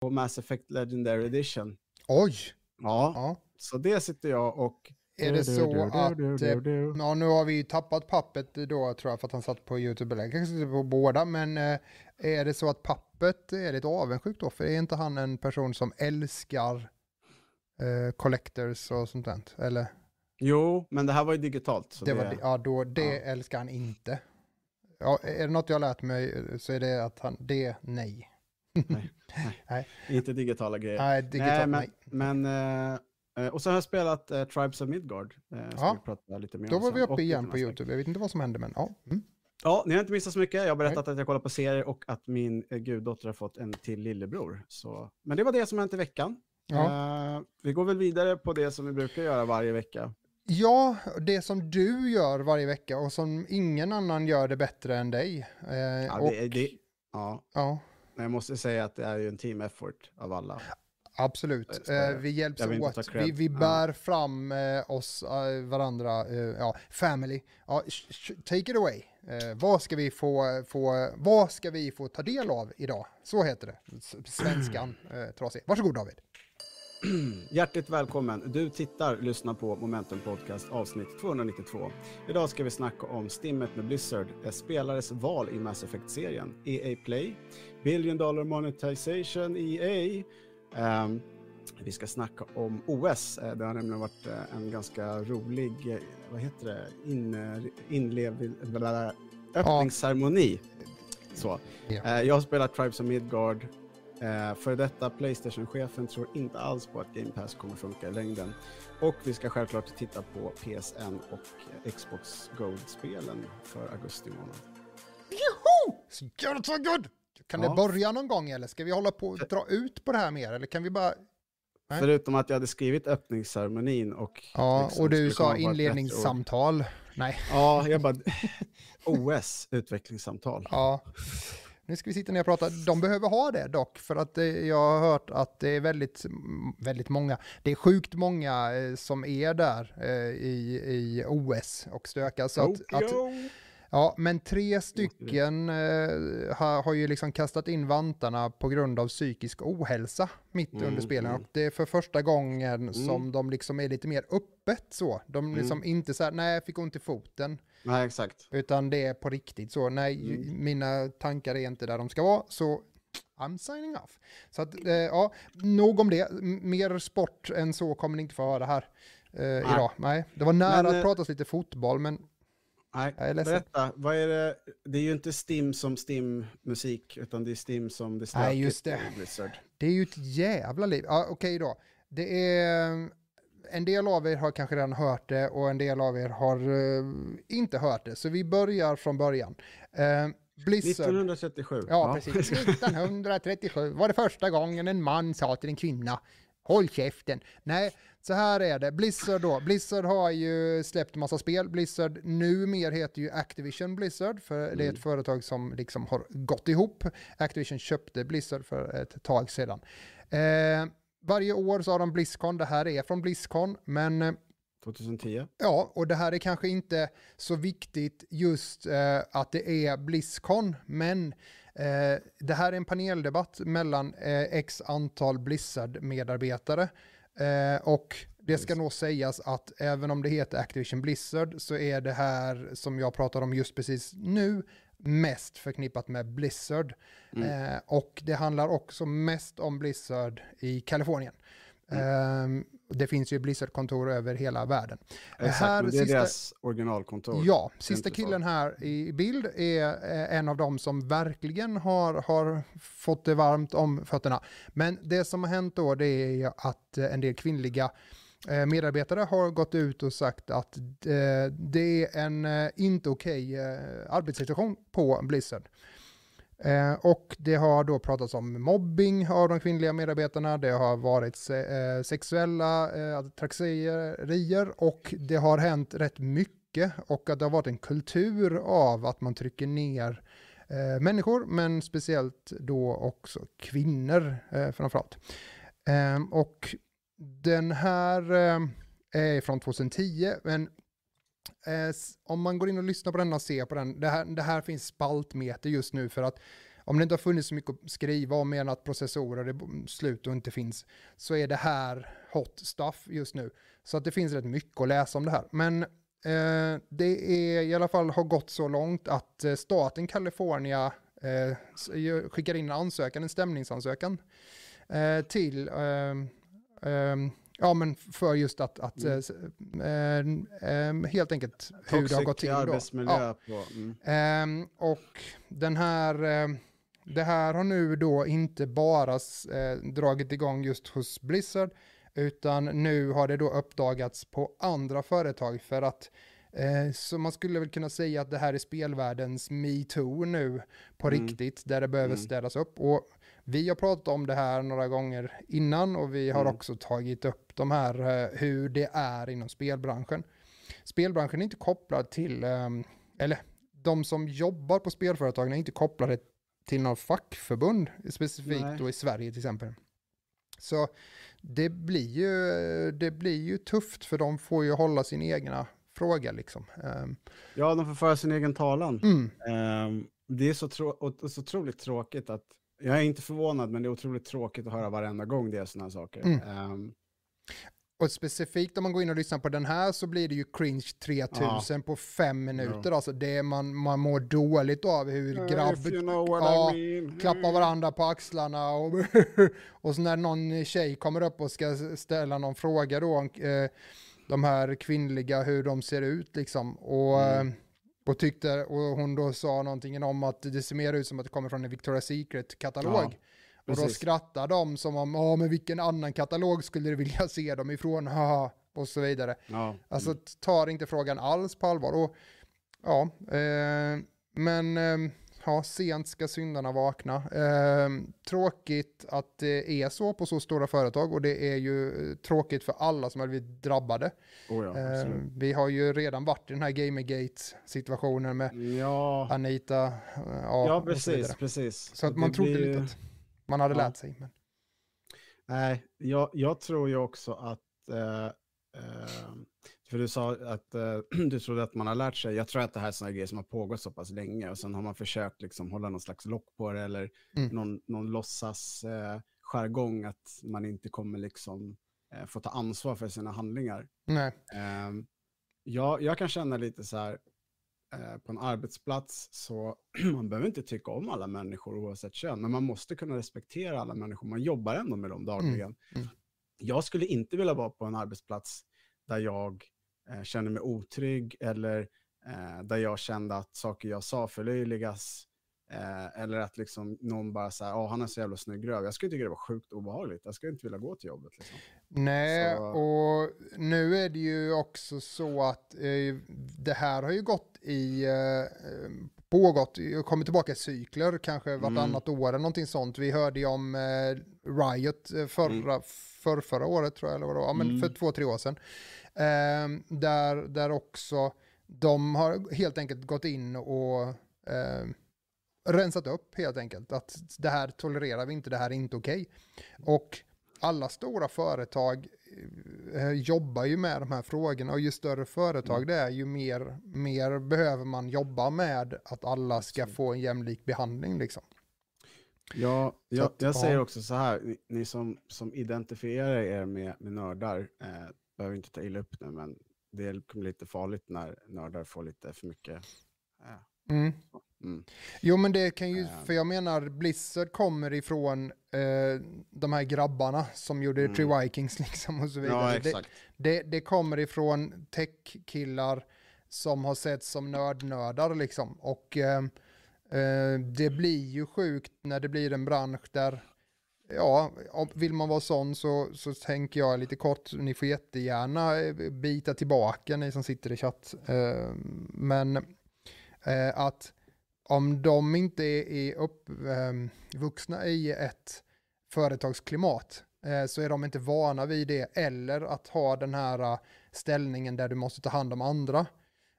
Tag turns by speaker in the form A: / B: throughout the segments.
A: på Mass Effect Legendary Edition.
B: Oj!
A: Ja,
B: Ja.
A: så det sitter jag och...
B: Är det så att... eh, Ja, nu har vi ju tappat pappet då tror jag för att han satt på YouTube. Eller kanske sitter på båda. Men eh, är det så att pappet är lite avundsjukt då? För är inte han en person som älskar eh, collectors och sånt där? Eller?
A: Jo, men det här var ju digitalt. Så
B: Det
A: det,
B: var, det- ja, då, det
A: ja.
B: älskar han inte. Ja, är det något jag har lärt mig eh, så är det att han, det, nej.
A: Inte digitala grejer.
B: Nej, digitalt
A: Nej, men,
B: nej.
A: men eh, eh, och så har jag spelat eh, Tribes of Midgard. Eh,
B: Ja.
A: prata lite mer
B: Då var vi uppe
A: Och
B: igen på YouTube. Jag vet inte vad som hände, men ja. Mm.
A: Ja, ni har inte missat så mycket. Jag har berättat att jag kollar på serier och att min eh, guddotter har fått en till lillebror. Så... Men det var det som hänt i veckan.
B: Ja.
A: Vi går väl vidare på det som vi brukar göra varje vecka.
B: Ja, det som du gör varje vecka och som ingen annan gör det bättre än dig.
A: Ja,
B: och,
A: det, ja,
B: ja
A: men jag måste säga att det är ju en team effort av alla.
B: absolut.
A: Så,
B: Eh, vi hjälps
A: jag
B: åt. Vi, vi
A: Ja.
B: bär fram eh, oss, eh, varandra, eh, ja, family. Ja, take it away. Eh, vad, ska vi få, få, vad ska vi få ta del av idag? Så heter det. Svenskan, eh, trasig. Varsågod David.
A: Hjärtligt välkommen. Du tittar, lyssnar på Momentum Podcast avsnitt 292. Idag ska vi snacka om stimmet med Blizzard, spelares val i Mass Effect-serien, EA Play, Billion Dollar Monetization, EA. Ehm, vi ska snacka om OS. Eh, Det har nämligen varit eh, en ganska rolig, eh, vad heter det, In, inlev, öppningsceremoni. Så.
B: Ja.
A: Jag har spelat Tribes of Midgard. Eh, för detta Playstation-chefen tror inte alls på att Game Pass kommer funka i längden. Och vi ska självklart titta på PSN och Xbox Gold-spelen för augusti månad.
B: Så jävla taggad! Kan
A: Ja.
B: det börja någon gång eller ska vi hålla på och dra ut på det här mer? Eller kan vi bara... Nej.
A: Förutom att jag hade skrivit öppningsceremonin och...
B: Ja,
A: liksom
B: och du sa inledningssamtal. Nej,
A: Ja, jag bara... OS, utvecklingssamtal.
B: ja. Nu ska vi sitta ner och prata. De behöver ha det dock, för att eh, jag har hört att det är väldigt, mm, väldigt många, det är sjukt många eh, som är där eh, i, i OS och stökar. Så att, att, ja, men tre stycken eh, har, har ju liksom kastat in vantarna på grund av psykisk ohälsa mitt
A: Mm,
B: under spelen.
A: mm.
B: Och det är för första gången som de liksom är lite mer öppet så. De
A: Mm.
B: liksom inte så här, nej jag fick ont i foten.
A: Nej, exakt.
B: Utan det är på riktigt så, nej,
A: Mm.
B: mina tankar är inte där de ska vara, så I'm signing off. Så att, eh, ja, nog om det. Mer sport än så kommer ni inte få höra här eh, idag. Nej, det var nära
A: Men,
B: att
A: eh,
B: pratas lite fotboll, men
A: Nej,
B: Jag är ledsen.
A: berätta. Vad är det? Det är ju inte Stim som Stim-musik, utan det är Stim som det är
B: Nej,
A: stökigt
B: just det.
A: Blizzard.
B: det är ju ett jävla liv. Ja, Okej då. Det är... En del av er har kanske redan hört det och en del av er har eh, inte hört det. Så vi börjar från början. Eh, Blizzard.
A: 1937.
B: Ja, precis. 1937 var det första gången en man sa till en kvinna Håll käften. Nej, så här är det. Blizzard då. Blizzard har ju släppt massa spel. Blizzard numera heter ju Activision Blizzard, för det är ett företag som liksom har gått ihop. Activision köpte Blizzard för ett tag sedan. Eh, varje år så har de Blizzcon. Det här är från Blizzcon, men eh,
A: 2010.
B: Ja, och det här är kanske inte så viktigt just eh, att det är Blizzcon, men eh, det här är en paneldebatt mellan eh, x antal Blizzard-medarbetare. Eh, och det ska nog sägas att även om det heter Activision Blizzard så är det här som jag pratar om just precis nu mest förknippat med Blizzard. Eh, och det handlar också mest om Blizzard i Kalifornien. Ehm, det finns ju Blizzard-kontor över hela världen.
A: Exakt,
B: här
A: det är
B: sista-
A: deras originalkontor.
B: Ja, sista killen här i bild är eh, en av dem som verkligen har, har fått det varmt om fötterna. Men det som har hänt då det är att eh, en del kvinnliga eh, Eh, medarbetare har gått ut och sagt att eh, det är en eh, inte okej arbetssituation på Blizzard. Eh, och det har då pratats om mobbing av de kvinnliga medarbetarna, det har varit se, eh, sexuella eh, trakasserier och det har hänt rätt mycket och att det har varit en kultur av att man trycker ner människor, men speciellt då också kvinnor framförallt. Och den här eh, är från 2010, men Eh, om man går in och lyssnar på den och ser på den, det här, det här finns spaltmeter just nu för att om det inte har funnits så mycket att skriva om mer än att processorer är slut och inte finns, så är det här hot stuff just nu. Så att det finns rätt mycket att läsa om det här. Men eh, det är i alla fall har gått så långt att eh, staten California eh, skickar in en ansökan, en stämningsansökan eh, till eh, Ja, men för just att, att mm. äh, äh, helt enkelt hur Toxic det har gått till.
A: arbetsmiljö. Ja.
B: Mm. äh, och den här, ehm, det här har nu då inte bara eh, dragit igång just hos Blizzard, utan nu har det då uppdagats på andra företag för att så man skulle väl kunna säga att det här är spelvärldens metoo nu på mm. riktigt, där det behöver mm. städas upp. Och vi har pratat om det här några gånger innan och vi har mm. också tagit upp de här eh, hur det är inom spelbranschen. Spelbranschen är inte kopplad till, ehm, eller de som jobbar på spelföretagen är inte kopplade till någon fackförbund, specifikt Nej. då i Sverige till exempel. Så det blir, ju, det blir ju tufft för de får ju hålla sin egna fråga liksom. Ehm.
A: Ja, de får föra sin egen talan. Mm. Ehm, det är så, trå så otroligt tråkigt att jag är inte förvånad, men det är otroligt tråkigt att höra varenda gång det är sådana saker. Mm. Um,
B: och specifikt om man går in och lyssnar på den här så blir det ju cringe 3000 ja. på fem minuter. Ja. Alltså det man, man mår dåligt av hur grabb you know ja, I mean. klappar varandra på axlarna. Och, och så när någon tjej kommer upp och ska ställa någon fråga då, eh, de här kvinnliga, hur de ser ut liksom. Och, mm. Och, tyckte, och hon då sa någonting om att det ser mer ut som att det kommer från en Victoria's Secret-katalog. Ja, och då skrattar de som om, ja men vilken annan katalog skulle du vilja se dem ifrån, haha, och så vidare. Ja. Alltså tar inte frågan alls på allvar. Och, ja, eh, men eh, ja, sent ska syndarna vakna. Eh, tråkigt att det är så på så stora företag och det är ju tråkigt för alla som har blivit drabbade. Oh ja, eh, vi har ju redan varit i den här Gamergate-situationen med ja. Anita.
A: Ja, ja precis, precis.
B: Så att man trodde blir... lite att man hade lärt sig. Men...
A: Nej, jag, jag tror ju också att eh, eh, för du sa att uh, du trodde att man har lärt sig. Jag tror att det här är sådana grejer som har pågått så pass länge och sen har man försökt liksom hålla någon slags lock på det eller mm. någon, någon låtsas uh, jargong att man inte kommer liksom uh, få ta ansvar för sina handlingar.
B: Nej.
A: Uh, jag, jag kan känna lite så här, på en arbetsplats så man behöver inte tycka om alla människor oavsett kön, men man måste kunna respektera alla människor. Man jobbar ändå med dem dagligen. Mm. Mm. Jag skulle inte vilja vara på en arbetsplats där jag eh, kände mig otrygg eller eh, där jag kände att saker jag sa förlöjligas. Eh, eller att liksom någon bara säger, ja han är så jävla snygg röv. Jag skulle tycka det var sjukt obehagligt. Jag skulle inte vilja gå till jobbet. Liksom.
B: Nej, så... och nu är det ju också så att eh, det här har ju gått i, eh, pågått, kommit tillbaka i cykler, kanske vartannat mm. år eller någonting sånt. Vi hörde ju om eh, Riot förra, mm. för, förra året tror jag, eller vad det var, ja, men mm. för två, tre år sedan. Eh, där, där också de har helt enkelt gått in och eh, rensat upp helt enkelt. Att det här tolererar vi inte, det här är inte okej. Okay. Och alla stora företag eh, jobbar ju med de här frågorna och ju större företag mm. det är ju mer, mer behöver man jobba med att alla ska få en jämlik behandling liksom.
A: Ja, jag, jag säger också så här, ni, ni, som, som identifierar er med, med nördar, eh, behöver inte ta illa upp nu, men det kommer lite farligt när nördar får lite för mycket.
B: Äh, mm. Mm. Jo men det kan ju, äh. för jag menar Blizzard kommer ifrån eh, de här grabbarna som gjorde mm. Tree Vikings liksom och så vidare. Ja, det, det, det, kommer ifrån tech-killar som har sett som nördnördar liksom. Och eh, eh, det blir ju sjukt när det blir en bransch där ja, vill man vara sån så, så tänker jag lite kort, ni får jättegärna eh, bita tillbaka ni som sitter i chatt. Ehm, men eh, att om de inte är uppvuxna ehm, i ett företagsklimat eh, så är de inte vana vid det eller att ha den här ställningen där du måste ta hand om andra.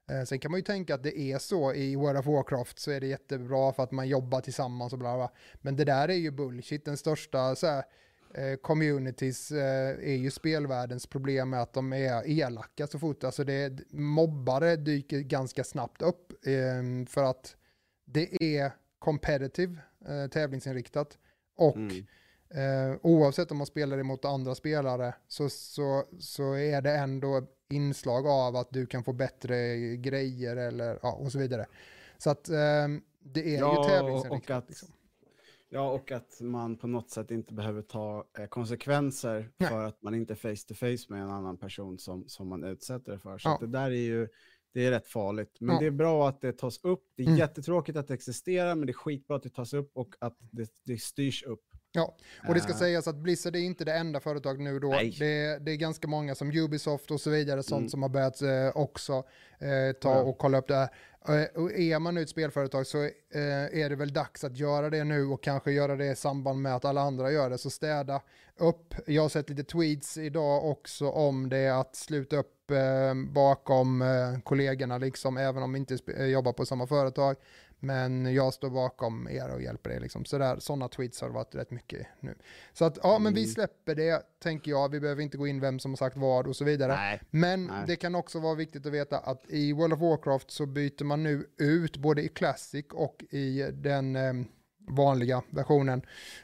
B: Eh, sen kan man ju tänka att det är så i World of Warcraft så är det jättebra för att man jobbar tillsammans och bla bla. Men det där är ju bullshit. Den största så här, eh, communities eh, är ju spelvärldens problem med att de är elaka så fort. Alltså det, mobbare dyker ganska snabbt upp för att det är competitive eh, tävlingsinriktat. Och
A: Mm.
B: eh, oavsett om man spelar emot andra spelare så, så, så är det ändå inslag av att du kan få bättre grejer eller ja, och så vidare. Så att eh, det är
A: Ja,
B: ju tävlingsinriktat.
A: och att-
B: liksom.
A: Ja, och att man på något sätt inte behöver ta eh, konsekvenser
B: Nej.
A: för att man inte är face to face med en annan person som, som man utsätter det för. Så
B: Ja.
A: det där är ju det är rätt farligt. Men
B: Ja.
A: det är bra att det tas upp. Det är
B: Mm.
A: jättetråkigt att det existerar, men det är skitbra att det tas upp och att det, det styrs upp.
B: Ja, och det ska
A: Eh,
B: sägas att Blizzard är inte det enda företag nu då. Det, det är ganska många som Ubisoft och så vidare, sånt
A: Mm.
B: som har börjat eh, också eh, ta
A: Ja.
B: och kolla upp det här. Eh, och är man nu ett spelföretag så eh, är det väl dags att göra det nu och kanske göra det i samband med att alla andra gör det. Så städa upp. Jag har sett lite tweets idag också om det, att sluta upp bakom kollegorna, liksom, även om vi inte jobbar på samma företag. Men jag står bakom er och hjälper er. Liksom. Så där, sådana tweets har det varit rätt mycket nu. Så att, ja, men vi
A: Mm.
B: släpper det, tänker jag. Vi behöver inte gå in vem som har sagt vad och så vidare.
A: Nej.
B: Men
A: Nej.
B: det kan också vara viktigt att veta att i World of Warcraft så byter man nu ut, både i Classic och i den eh, vanliga versionen,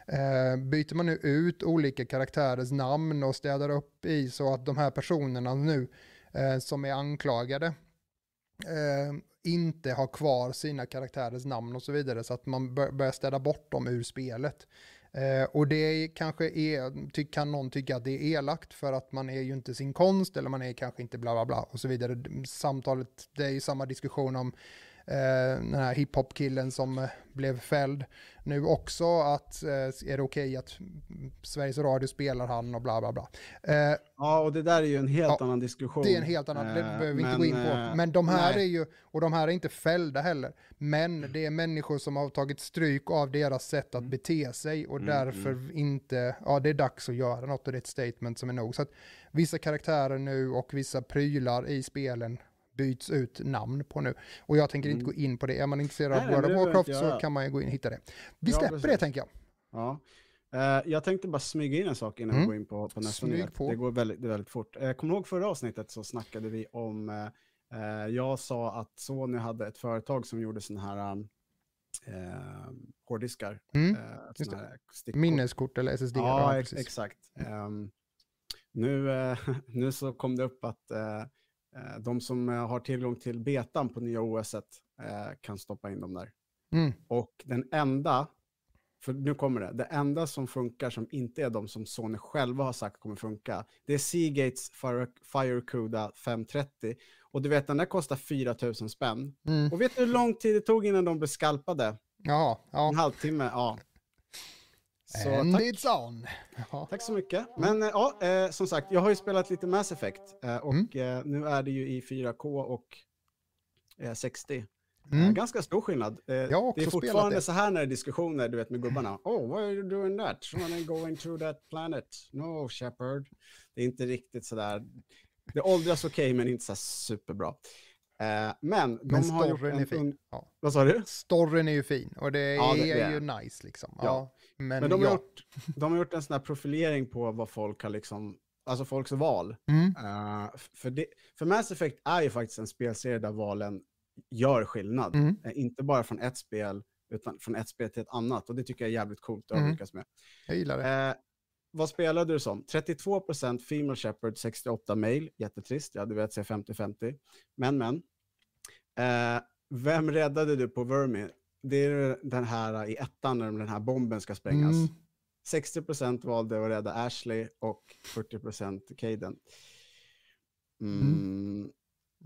B: eh, byter man nu ut olika karaktärers namn och städar upp i så att de här personerna nu eh, som är anklagade eh, inte har kvar sina karaktärers namn och så vidare så att man bör, börjar städa bort dem ur spelet. Eh, och det kanske är, ty, kan någon tycka att det är elakt för att man är ju inte sin konst eller man är kanske inte bla bla bla och så vidare. Samtalet, det är ju samma diskussion om den här hiphop-killen som eh, blev fälld nu också, att eh, är det okej att mm, Sveriges Radio spelar han och bla bla bla. Eh,
A: Ja, och det där är ju en helt
B: Ja,
A: annan diskussion.
B: det är en helt annan, det
A: Eh,
B: behöver vi inte
A: men,
B: gå in på.
A: eh,
B: Men de här
A: nej.
B: är ju, och de här är inte fällda heller, men det är människor som har tagit stryk av deras sätt att bete sig och
A: Mm,
B: därför inte, ja det är dags att göra något och det är ett statement som är nog. Så att vissa karaktärer nu och vissa prylar i spelen byts ut namn på nu. Och jag tänker inte
A: Mm.
B: gå in på det. Är man intresserad av World of
A: det
B: Warcraft
A: inte
B: så kan man ju gå in och hitta det. Vi
A: Ja,
B: släpper det
A: precis.
B: tänker jag.
A: Ja. Eh, jag tänkte bara smyga in en sak innan
B: Mm.
A: vi går in på, på nästa nyhet. Det går väldigt, det väldigt fort. Eh, Kommer du ihåg förra avsnittet så snackade vi om, eh, jag sa att Sony hade ett företag som gjorde sådana här um, eh, hårddiskar.
B: Mm.
A: Eh.
B: Minneskort eller SSD.
A: Ja, ex exakt. Ehm, nu, eh, nu så kom det upp att eh, de som eh, har tillgång till betan på nya OS eh, kan stoppa in dem där.
B: Mm.
A: Och den enda, för nu kommer det, det enda som funkar som inte är de som Sony själva har sagt kommer funka, det är Seagates Fire, Firecuda 530. Och du vet, den där kostar 4 000 spänn.
B: Mm.
A: Och vet du hur lång tid det tog innan de blev skalpade?
B: Ja, ja.
A: En halvtimme, ja. Så
B: And
A: tack.
B: it's on. Ja.
A: Tack så mycket. Men eh, ja, eh, som sagt, jag har ju spelat lite Mass Effect eh, och
B: Mm.
A: eh, nu är det ju i 4K och eh, 60. Eh,
B: Mm.
A: ganska stor skillnad. Eh, det är fortfarande
B: det.
A: så här när det är diskussioner, du vet med gubbarna. Oh, why are you doing that? Wanna going through that planet? No, Shepard. Det är inte riktigt så där. Det åldras okej, men inte så här superbra. Eh, men de
B: Men
A: har gjort
B: storyn
A: en...
B: är fin. Ja.
A: Vad sa du?
B: Storyn är ju fin och det,
A: Ja, det-
B: är
A: det är
B: ju nice liksom.
A: Ja.
B: Men,
A: Men de har,
B: ja.
A: gjort, de har gjort en sån här profilering på vad folk har liksom, alltså folks val.
B: Mm.
A: Uh, för, det, för Mass Effect är ju faktiskt en spelserie där valen gör skillnad.
B: Mm.
A: Eh, inte bara från ett spel, utan från ett spel till ett annat. Och det tycker jag är jävligt coolt att
B: Mm.
A: lyckas med.
B: Jag gillar det.
A: Eh, vad spelade du som? 32% Female Shepherd, 68 male. Jättetrist, jag hade velat se 50-50. Men, men. Vem räddade du på Vermi? Det är den här i ettan när den här bomben ska sprängas.
B: Mm.
A: 60% valde att rädda Ashley och 40% Caden. Mm.
B: Mm.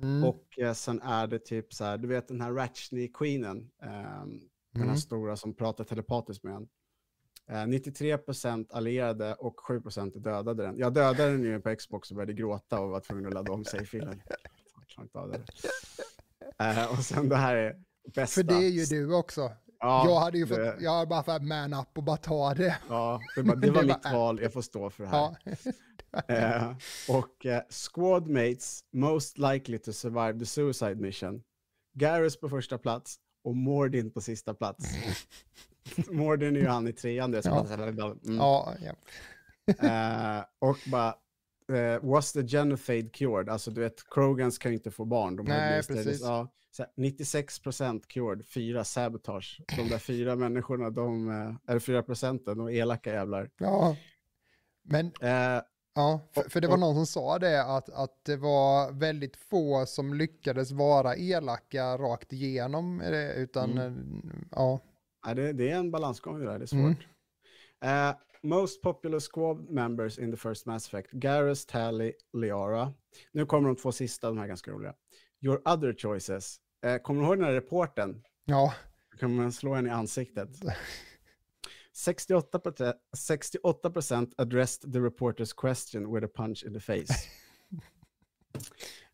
B: Mm.
A: Och eh, sen är det typ så här, du vet den här Ratchney-queenen, ehm, den här
B: Mm.
A: stora som pratar telepatiskt med en. Eh, 93% allierade och 7% dödade den. Jag dödade den ju på Xbox och började gråta och var tvungen att ladda om save-filen. Jag klarar inte av det. Eh, och sen det här är bästa.
B: För det är ju du också.
A: Ja,
B: jag hade ju fått,
A: det-
B: jag hade bara fått man up och bara ta det.
A: Ja, det, var
B: Det var-
A: mitt val, jag får stå för det här.
B: Ja.
A: Eh, och eh, squad mates most likely to survive the suicide mission. Garrus på första plats och Mordin på sista plats. Mordin är ju han i trean. Det,
B: Ja.
A: mm.
B: ja, ja.
A: Eh, och bara eh, was the genocide cured? Alltså du vet, Krogans kan ju inte få barn. De
B: Nej, precis.
A: Ja, så här, 96% cured, fyra sabotage. De där fyra människorna, de, eh, eller fyra procenten, de elaka jävlar.
B: Ja. Men
A: Eh,
B: Ja, för, för det var
A: och-
B: någon som sa det att, att det var väldigt få som lyckades vara elaka rakt igenom utan eh, ja.
A: ja, det, det är en balansgång det där, det är svårt.
B: Mm.
A: Eh, most popular squad members in the first Mass Effect, Garrus, Tally, Liara. Nu kommer de två sista, de här är ganska roliga. Your other choices. Eh, kommer du ihåg den här reporten?
B: Ja,
A: kan man slå en i ansiktet. 68%, 68% addressed the reporter's question with a punch in the face.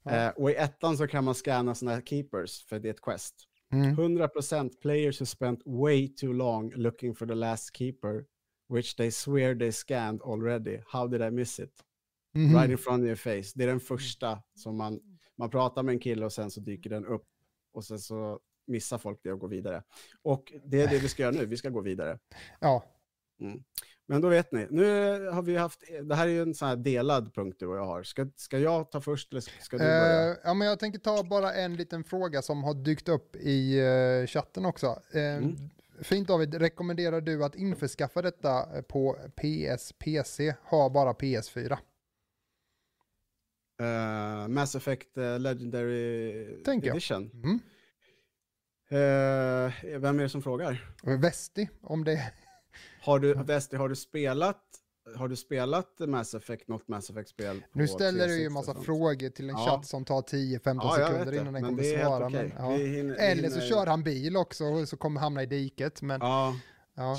B: Ja.
A: Eh, och i ettan så kan man scanna sådana här keepers, för det är ett quest.
B: mm.
A: 100% players who spent way too long looking for the last keeper, which they swear they scanned already. How did I miss it?
B: Mhm.
A: Right in front of your face. Det är den första som man, man pratar med en kille och sen så dyker den upp. Och sen så missar folk det och går vidare. Och det är det vi ska göra nu, vi ska gå vidare.
B: ja.
A: Men då vet ni, nu har vi haft, det här är ju en sån här delad punkt du och jag har. Ska, ska jag ta först eller ska du börja?
B: Eh, ja, men jag tänker ta bara en liten fråga som har dykt upp i eh, chatten också. Eh,
A: Mm.
B: Fint David, rekommenderar du att införskaffa detta på PS, PC, ha bara PS4?
A: Eh, Mass Effect eh, Legendary
B: Tänker jag.
A: Edition.
B: Mm.
A: Eh, vem är det som frågar?
B: Vesti, om det...
A: Har du, Vesti, har du spelat, har du spelat Mass Effect, något Mass Effect-spel?
B: Nu ställer du ju
A: 360
B: en massa frågor till en
A: Ja.
B: chatt som tar 10-15
A: Ja,
B: sekunder
A: det,
B: innan den kommer
A: det
B: svara.
A: okej.
B: Men, ja.
A: Hinner-
B: Eller så
A: hinner-
B: kör han bil också och så kommer hamna i diket. Men, ja.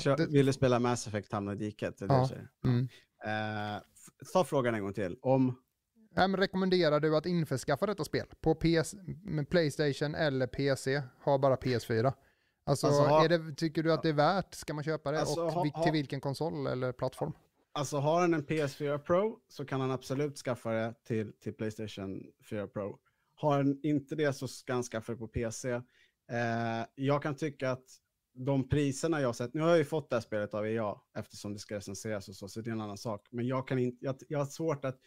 A: Kör,
B: det,
A: ville spela Mass Effect, hamna i diket. Det det
B: Ja.
A: du säger.
B: mm.
A: F- ta frågan en gång till. Om,
B: men rekommenderar du att införskaffa detta spel på PS, Playstation eller PC? Ha bara PS4. Alltså,
A: Alltså, ha-
B: är det, tycker du att det är värt? Ska man köpa det?
A: Alltså,
B: och
A: ha-
B: till vilken konsol eller plattform?
A: Alltså har han en PS4 Pro så kan han absolut skaffa det till, till Playstation 4 Pro. Har han inte det så ska han skaffa det på PC. Eh, jag kan tycka att de priserna jag har sett, nu har jag ju fått det här spelet av EA eftersom det ska recenseras och så, så det är en annan sak. Men jag, kan inte, jag, jag har svårt att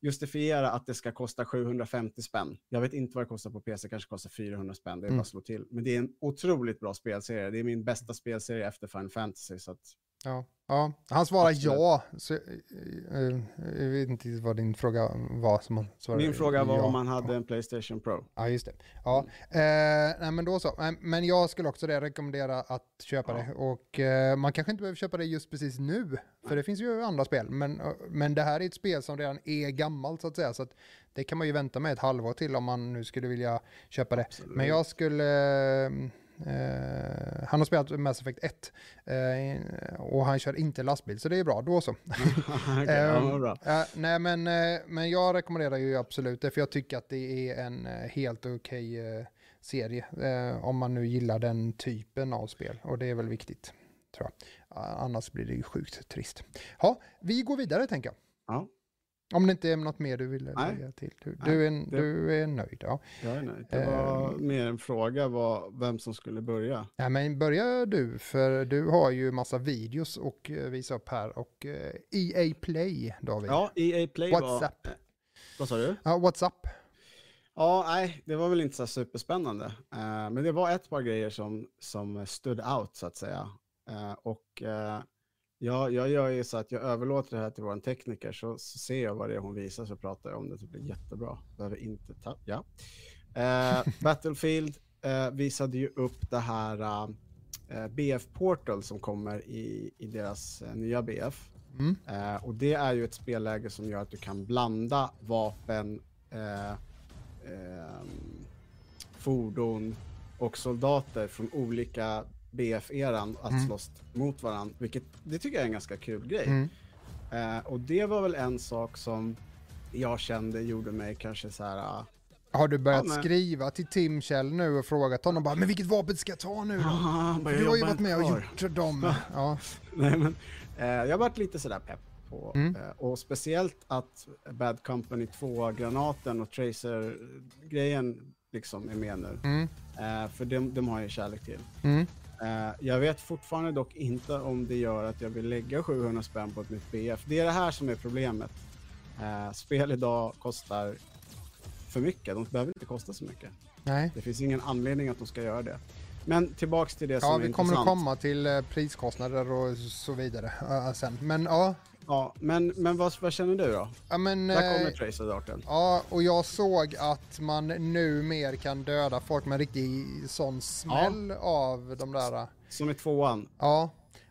A: justifiera att det ska kosta 750 spänn. Jag vet inte vad det kostar på PC, kanske kostar 400 spänn, det är
B: Mm.
A: bara att slå till. Men det är en otroligt bra spelserie, det är min bästa spelserie efter Final Fantasy. Så att,
B: Ja, ja. han svarar
A: Absolut.
B: ja. Så, eh, eh, jag vet inte vad din fråga var. Som han svarade
A: min fråga var
B: ja.
A: om man hade en Playstation Pro.
B: Ja, just det. Ja, eh, nej, men då så. Men, jag skulle också det rekommendera att köpa
A: Ja.
B: det. Och eh, man kanske inte behöver köpa det just precis nu, för det finns ju andra spel. Men, men det här är ett spel som redan är gammalt så att säga. Så att det kan man ju vänta med ett halvår till om man nu skulle vilja köpa det. Men jag skulle... Eh, han har spelat Mass Effect 1 eh, och han kör inte lastbil, så det är bra. Då så.
A: Ja,
B: Ehm,
A: vad bra.
B: nej, men, eh, men jag rekommenderar ju absolut det, för jag tycker att det är en eh, helt okej eh, serie. Eh, om man nu gillar den typen av spel, och det är väl viktigt. Tror jag. Annars blir det ju sjukt trist. Ja, vi går vidare tänker jag.
A: Ja,
B: Om det inte är något mer du vill
A: Nej.
B: lägga till. Du,
A: Nej,
B: du, är,
A: det-
B: du är nöjd, ja.
A: jag är nöjd. Det var
B: Ehm.
A: mer en fråga var vem som skulle börja.
B: ja. Men börja du, för du har ju massa videos och eh, visa upp här. Och eh, EA Play, David.
A: Ja, EA Play
B: WhatsApp.
A: var... Vad sa du?
B: Ja, WhatsApp.
A: Ja, nej, det var väl inte så superspännande. Men det var ett par grejer som, som stood out så att säga. Och jag, jag gör ju så att jag överlåter det här till vår tekniker så, så ser jag vad det är hon visar så pratar jag om det. Det blir jättebra. Behöver inte ta... Ja. Eh, Battlefield eh, visade ju upp det här eh, BF Portal som kommer i, i deras eh, nya BF.
B: Mm.
A: Eh, och det är ju ett spelläge som gör att du kan blanda vapen, eh, ehm, fordon och soldater från olika BF-eran att
B: Mm.
A: slåss mot varandra. Vilket det tycker jag är en ganska kul grej.
B: Mm.
A: Eh, och det var väl en sak som jag kände gjorde mig kanske så här... ah,
B: Har du börjat
A: Ja, men-
B: skriva till Tim Kjell nu och frågat honom bara, men vilket vapen ska jag ta nu då?
A: "Ah, bara, jag
B: Du har ju varit med och
A: kvar."
B: gjort dem. Ja.
A: Nej, men, eh, jag har varit lite sådär pepp på.
B: Mm.
A: Eh, och speciellt att Bad Company 2-granaten och Tracer-grejen liksom är med nu.
B: Mm.
A: Eh, för de, de har jag kärlek till.
B: Mm.
A: Eh, jag vet fortfarande dock inte om det gör att jag vill lägga 700 spänn på ett nytt BF. Det är det här som är problemet. Eh, spel idag kostar för mycket. De behöver inte kosta så mycket.
B: Nej.
A: Det finns ingen anledning att de ska göra det. Men tillbaks till det som
B: Ja,
A: är
B: vi kommer att
A: intressant.
B: komma till eh, priskostnader och så vidare eh, sen. Men ja,
A: Ja, men, men vad, vad känner du då?
B: ja men...
A: Där
B: eh,
A: kommer Tracer-darten.
B: Ja, och jag såg att man nu mer kan döda folk med riktig sån smäll av de där.
A: Som i tvåan.
B: Ja,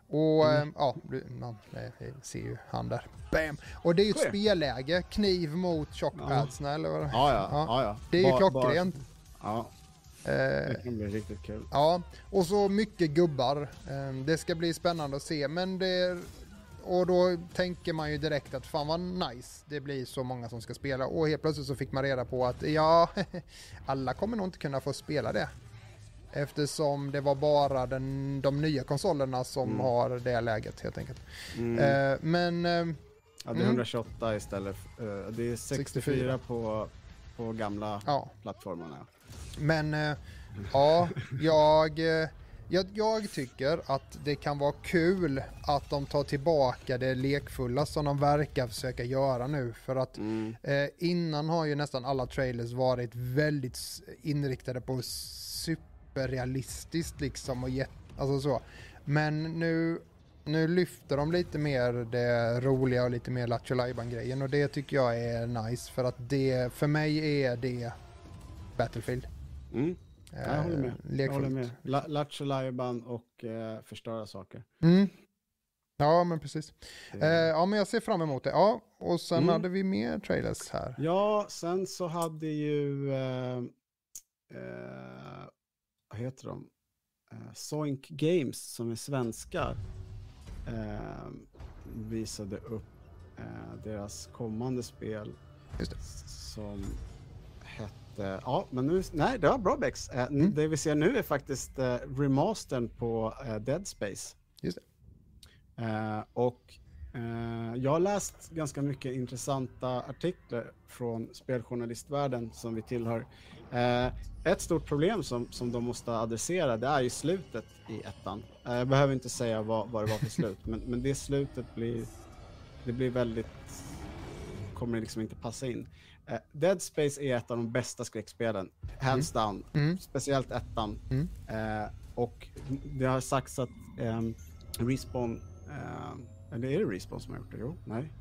B: och
A: Mm.
B: eh, ja, man eh, ser ju han där. Bam! Och det är ju ett
A: Sker.
B: spelläge, kniv mot chockpadsna eller vad det
A: Ja, ja. ja. ja.
B: Det är ju klockrent.
A: bara- Ja,
B: Eh,
A: det kan bli riktigt kul.
B: ja, och så mycket gubbar. Eh, det ska bli spännande att se, men det... Och då tänker man ju direkt att fan vad nice det blir så många som ska spela och helt plötsligt så fick man reda på att ja, alla kommer nog inte kunna få spela det. Eftersom det var bara den, de nya konsolerna som
A: Mm.
B: har det läget helt enkelt.
A: Mm.
B: Eh, men eh,
A: Ja, det är
B: Mm.
A: 128 istället. för- eh, Det är 64,
B: 64.
A: på, på gamla
B: ja,
A: plattformarna.
B: Men eh, ja, jag, eh, jag, jag tycker att det kan vara kul att de tar tillbaka det lekfulla som de verkar försöka göra nu. För att
A: Mm.
B: eh, innan har ju nästan alla trailers varit väldigt inriktade på superrealistiskt liksom och jätt, alltså så. Men nu, nu lyfter de lite mer det roliga och lite mer Lattjo grejen och det tycker jag är nice för att det, för mig är det Battlefield.
A: Mm. Jag håller med. Jag håller med. La- Lattjo Lajban och eh, förstöra saker.
B: Mm. Ja, men precis. Eh, ja, men jag ser fram emot det. Ja, och sen
A: Mm.
B: hade vi mer trailers här.
A: Ja, sen så hade ju... Eh, eh, vad heter de? Eh, Soink Games, som är svenskar, eh, visade upp eh, deras kommande spel
B: Just
A: hette... Ja, men nu... Nej, det var bra Bex. Eh,
B: Mm.
A: Det vi ser nu är faktiskt eh, remastern på eh, Dead Space.
B: Just det.
A: Eh, och eh, jag har läst ganska mycket intressanta artiklar från speljournalistvärlden som vi tillhör. Eh, ett stort problem som, som de måste adressera det är ju slutet i ettan. Eh, jag behöver inte säga vad, vad det var för slut, men, men det slutet blir, det blir väldigt, kommer liksom inte passa in. Eh, Dead Space är ett av de bästa skräckspelen, hands down.
B: Mm.
A: Speciellt ettan.
B: Mm.
A: Eh, och det har sagts att ehm, Respawn, ehm, eller är det Respawn som har gjort det? Jo, nej.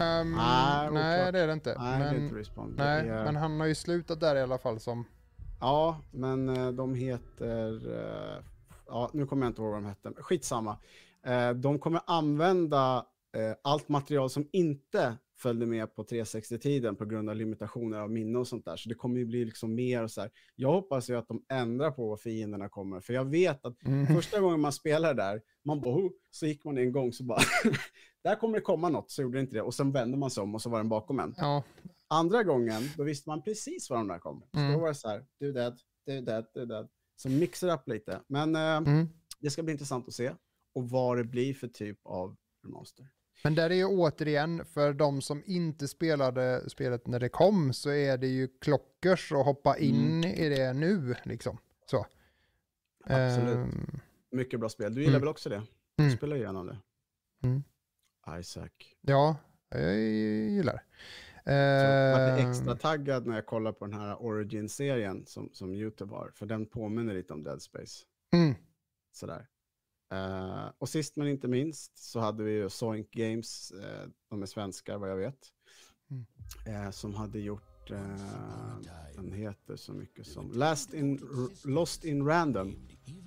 B: Ehm,
A: Nej,
B: nej, det är det inte.
A: Nej,
B: men,
A: det är inte Respawn. Det
B: nej,
A: är,
B: men han har ju slutat där i alla fall som...
A: Ja, men de heter... ja, nu kommer jag inte ihåg vad de hette. Skitsamma. De kommer använda allt material som inte följde med på 360-tiden på grund av limitationer av minne och sånt där. Så det kommer ju bli liksom mer och så här. Jag hoppas ju att de ändrar på vad fienderna kommer. För jag vet att
B: Mm.
A: första gången man spelar där, man bara, oh, så gick man en gång så bara, där kommer det komma något, så gjorde det inte det. Och sen vände man sig om och så var den bakom en.
B: Ja,
A: Andra gången, då visste man precis var de där kom. Så
B: Mm.
A: då var det så här, du är dead, du är dead, du är dead. Så mixar upp lite. Men eh,
B: mm.
A: det ska bli intressant att se. Och vad det blir för typ av remaster.
B: Men där är ju återigen, för de som inte spelade spelet när det kom, så är det ju klockers att hoppa in i det nu, liksom. Så.
A: Absolut.
B: Ehm,
A: Mycket bra spel. Du gillar
B: Mm.
A: väl också det? Du
B: Mm.
A: spelar igenom det.
B: Mm.
A: Isaac.
B: ja, jag gillar det.
A: Jag
B: Ehm,
A: extra taggad när jag kollade på den här Origin-serien som, som YouTube har. För den påminner lite om Dead Space.
B: mm,
A: Sådär. Eh, och sist men inte minst så hade vi ju Soink Games, eh, de är svenskar vad jag vet,
B: Mm.
A: eh, som hade gjort, den heter så mycket som Last in, Lost in Random,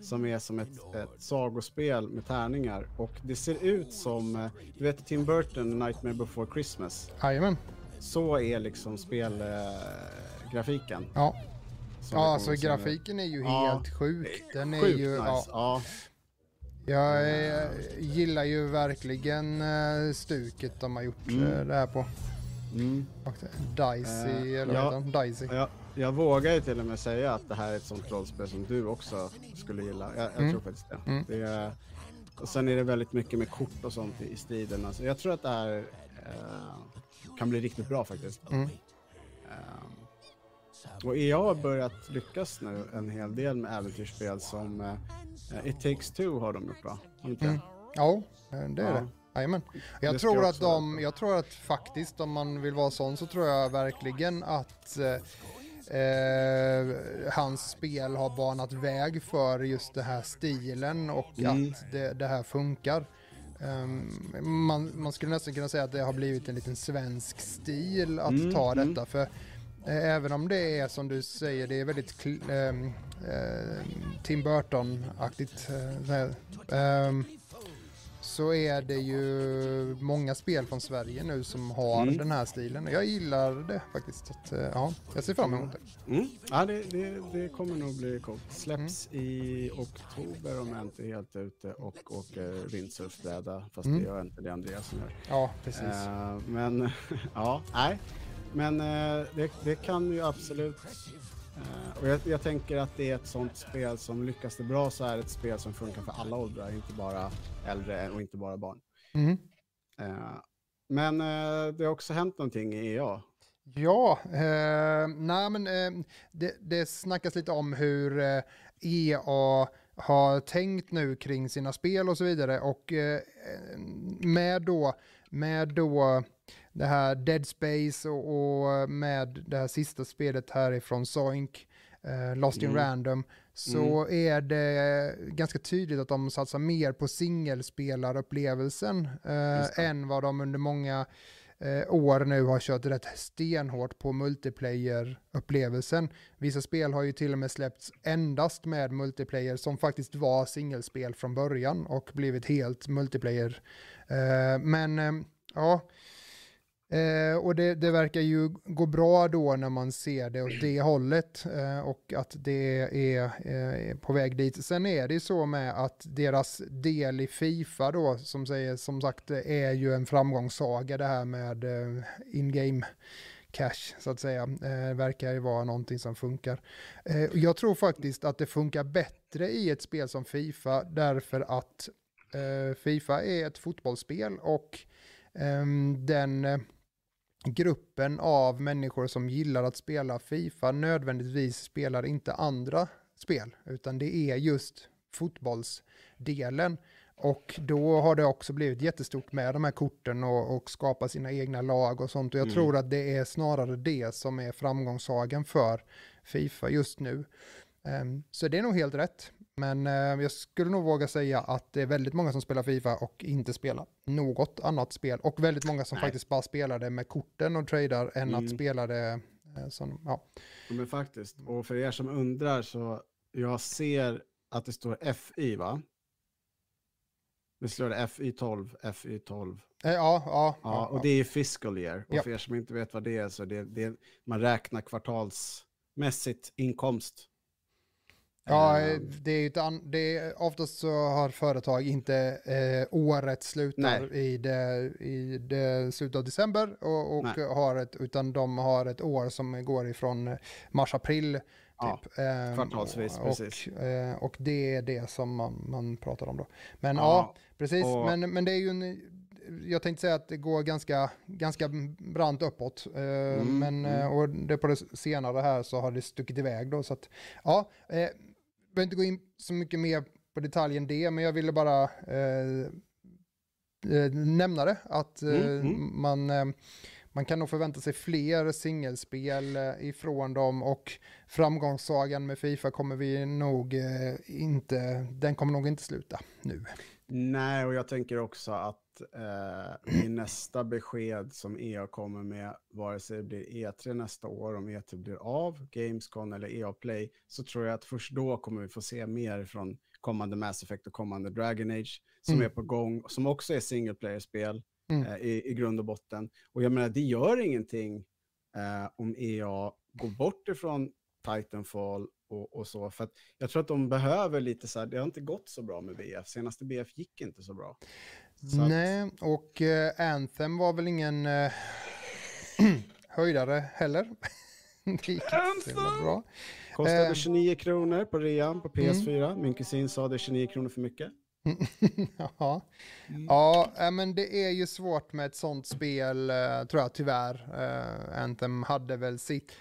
A: som är som ett, ett sagospel med tärningar. Och det ser ut som, du vet Tim Burton, Nightmare Before Christmas,
B: Jajamän.
A: så är liksom spelgrafiken.
B: Ja, ja alltså
A: grafiken
B: grafiken är ju
A: Ja,
B: helt sjuk. Den är
A: Sjukt
B: ju,
A: nice.
B: ja,
A: Ja.
B: Jag eh, gillar ju verkligen eh, stuket de har gjort
A: Mm.
B: eh, det här på.
A: Mm.
B: Dicey, eller
A: ja.
B: vad heter? Dicey.
A: Jag, jag vågar ju till och med säga att det här är ett sånt rollspel som du också skulle gilla. Jag, jag
B: Mm.
A: tror faktiskt det.
B: Mm.
A: det är, och sen är det väldigt mycket med kort och sånt i, i striden. Alltså, jag tror att det här eh, kan bli riktigt bra faktiskt.
B: Mm.
A: Eh, och EA har börjat lyckas nu en hel del med äventyrsspel som eh, It takes two har de gjort va? Det?
B: Mm. Ja, eh, det är
A: ja.
B: det. Jajamän.
A: Det
B: Jag
A: ska
B: tror att de, jag tror att faktiskt om man vill vara sån så tror jag verkligen att eh, eh, hans spel har banat väg för just den här stilen och
A: Mm.
B: att det, det här funkar. Ehm, man, man skulle nästan kunna säga att det har blivit en liten svensk stil att
A: Mm,
B: ta
A: mm.
B: detta. För även om det är som du säger, det är väldigt eh, Tim Burton-aktigt. eh, så är det ju många spel från Sverige nu som har
A: Mm.
B: den här stilen. Och jag gillar det faktiskt. Att, eh, ja, jag ser fram emot det.
A: Mm. Ja, det, det, det kommer nog bli coolt. Släpps i oktober om jag inte är helt ute och åker windsurfbräda. Fast
B: Mm.
A: det gör inte det Andreas som gör.
B: Ja, precis.
A: Eh, men ja, nej. Men eh, det, det kan ju absolut. eh, och jag, jag tänker att det är ett sånt spel som lyckas det bra så är det ett spel som funkar för alla åldrar, inte bara äldre och inte bara barn.
B: Mm.
A: Eh, men eh, det har också hänt någonting i EA.
B: Ja, eh, nej men eh, det, det snackas lite om hur eh, EA har tänkt nu kring sina spel och så vidare och med då, med då det här Dead Space och, och med det här sista spelet härifrån Zoink, eh, Lost in
A: Mm.
B: Random, så är det ganska tydligt att de satsar mer på singelspelarupplevelsen eh, än vad de under många eh, år nu har kört rätt stenhårt på multiplayer-upplevelsen. Vissa spel har ju till och med släppts endast med multiplayer som faktiskt var singelspel från början och blivit helt multiplayer. Eh, men eh, ja, Eh, och det, det verkar ju gå bra då när man ser det åt det hållet eh, och att det är eh, på väg dit. Sen är det ju så med att deras del i Fifa då, som säger som sagt är ju en framgångssaga det här med eh, in-game cash så att säga. Eh, verkar ju vara någonting som funkar. Eh, jag tror faktiskt att det funkar bättre i ett spel som Fifa därför att eh, Fifa är ett fotbollsspel och ehm, den eh, gruppen av människor som gillar att spela Fifa nödvändigtvis spelar inte andra spel, utan det är just fotbollsdelen. Och då har det också blivit jättestort med de här korten och, och skapa sina egna lag och sånt. Och jag
A: Mm.
B: tror att det är snarare det som är framgångssagen för Fifa just nu. Ehm, så det är nog helt rätt. Men eh, jag skulle nog våga säga att det är väldigt många som spelar Fifa och inte spelar något annat spel. Och väldigt många som
A: Nej.
B: faktiskt bara spelar det med korten och tradar än
A: Mm.
B: att spela det eh, som, ja.
A: Ja, men faktiskt. Och för er som undrar så jag ser att det står FI va? Det står det FI12, FI12.
B: Eh, ja, ja,
A: Ja, och det är fiscal year. Och
B: Ja.
A: för er som inte vet vad det är så det, det man räknar kvartalsmässigt inkomst.
B: Ja,
A: Eh,
B: eh, det är ju ett det är, oftast så har företag inte eh, året slutar i det, i det slutet av december och, och har ett, utan de har ett år som går ifrån mars-april.
A: Ja,
B: Typ. Ehm,
A: kvartalsvis,
B: och,
A: precis.
B: eh, och det är det som man, man pratar om då. Men ja,
A: Ja,
B: precis.
A: och-
B: Men, men det är ju en, jag tänkte säga att det går ganska, ganska brant uppåt. Eh,
A: Mm,
B: men,
A: mm.
B: eh, och det på det senare här så har det stuckit iväg då. Så att, ja, eh, behöver inte gå in så mycket mer på detaljen det, men jag ville bara eh, eh, nämna det. Att eh,
A: Mm, mm.
B: Man, eh, man kan nog förvänta sig fler singelspel eh, ifrån dem och framgångssagan med Fifa kommer vi nog inte, den kommer nog inte sluta nu.
A: Nej, och jag tänker också att eh, i nästa besked som EA kommer med, vare sig det blir E3 nästa år, om E3 blir av, Gamescom eller EA Play, så tror jag att först då kommer vi få se mer från kommande Mass Effect och kommande Dragon Age som
B: Mm.
A: är på gång, som också är single player-spel
B: Mm.
A: eh, i, i grund och botten. Och jag menar, det gör ingenting eh, om EA går bort ifrån Titanfall och, och så. För att jag tror att de behöver lite så här, det har inte gått så bra med BF. Senaste BF gick inte så bra. Så att-
B: Nej, och eh, Anthem var väl ingen eh, höjdare heller. det gick inte så bra.
A: Kostade
B: Eh.
A: 29 kronor på rean på PS4. Min kusin sa det är 29 kronor för mycket.
B: ja. ja, äh, men det är ju svårt med ett sånt spel, tror jag tyvärr. Uh, Anthem hade väl sitt.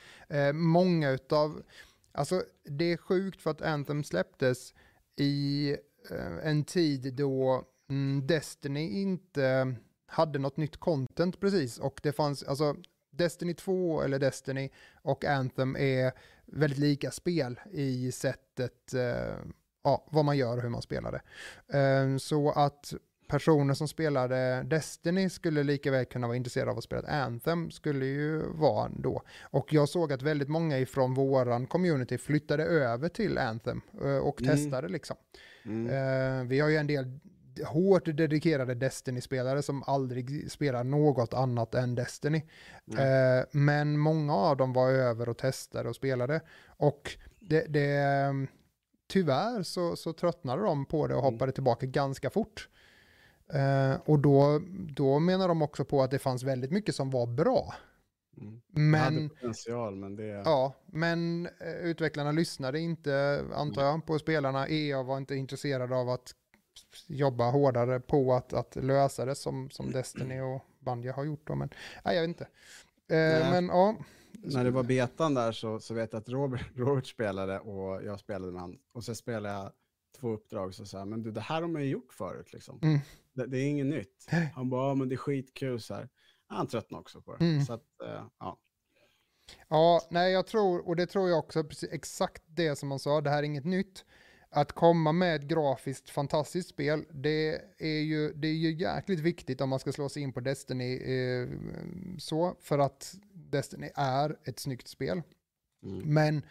B: Många utav, alltså det är sjukt för att Anthem släpptes i eh, en tid då mm, Destiny inte hade något nytt content precis och det fanns, alltså Destiny 2 eller Destiny och Anthem är väldigt lika spel i sättet, eh, ja, vad man gör och hur man spelar det. Eh, så att personer som spelade Destiny skulle lika väl kunna vara intresserade av att spela Anthem skulle ju vara då. Och jag såg att väldigt många ifrån våran community flyttade över till Anthem eh, och
A: Mm.
B: testade liksom.
A: Mm.
B: Eh, vi har ju en del hårt dedikerade Destiny-spelare som aldrig spelar något annat än Destiny. Eh, men många av dem var över och testade och spelade. Och det, det, tyvärr så, så tröttnade de på det och
A: Mm.
B: hoppade tillbaka ganska fort. Eh, och då, då menar de också på att det fanns väldigt mycket som var bra.
A: Mm.
B: Men,
A: potential, men det...
B: ja, men eh, utvecklarna lyssnade inte, antar jag, på spelarna. EA var inte intresserade av att jobba hårdare på att, att lösa det som, som Destiny och Bungie har gjort. Då. Men nej, jag vet inte. Eh, men ja.
A: När det var betan där så, så vet jag att Robert, Robert spelade och jag spelade med han. Och så spelade jag två uppdrag så sa men du det här har man ju gjort förut liksom.
B: Mm.
A: Det, det är inget nytt. Han bara, ja men det är skitkul så här. Han tröttnade också på det.
B: Mm.
A: Så att, eh, ja.
B: Ja, nej jag tror, och det tror jag också, precis, exakt det som man sa, det här är inget nytt. Att komma med ett grafiskt fantastiskt spel, det är ju, det är ju jäkligt viktigt om man ska slå sig in på Destiny eh, så, för att Destiny är ett snyggt spel.
A: Mm.
B: Men,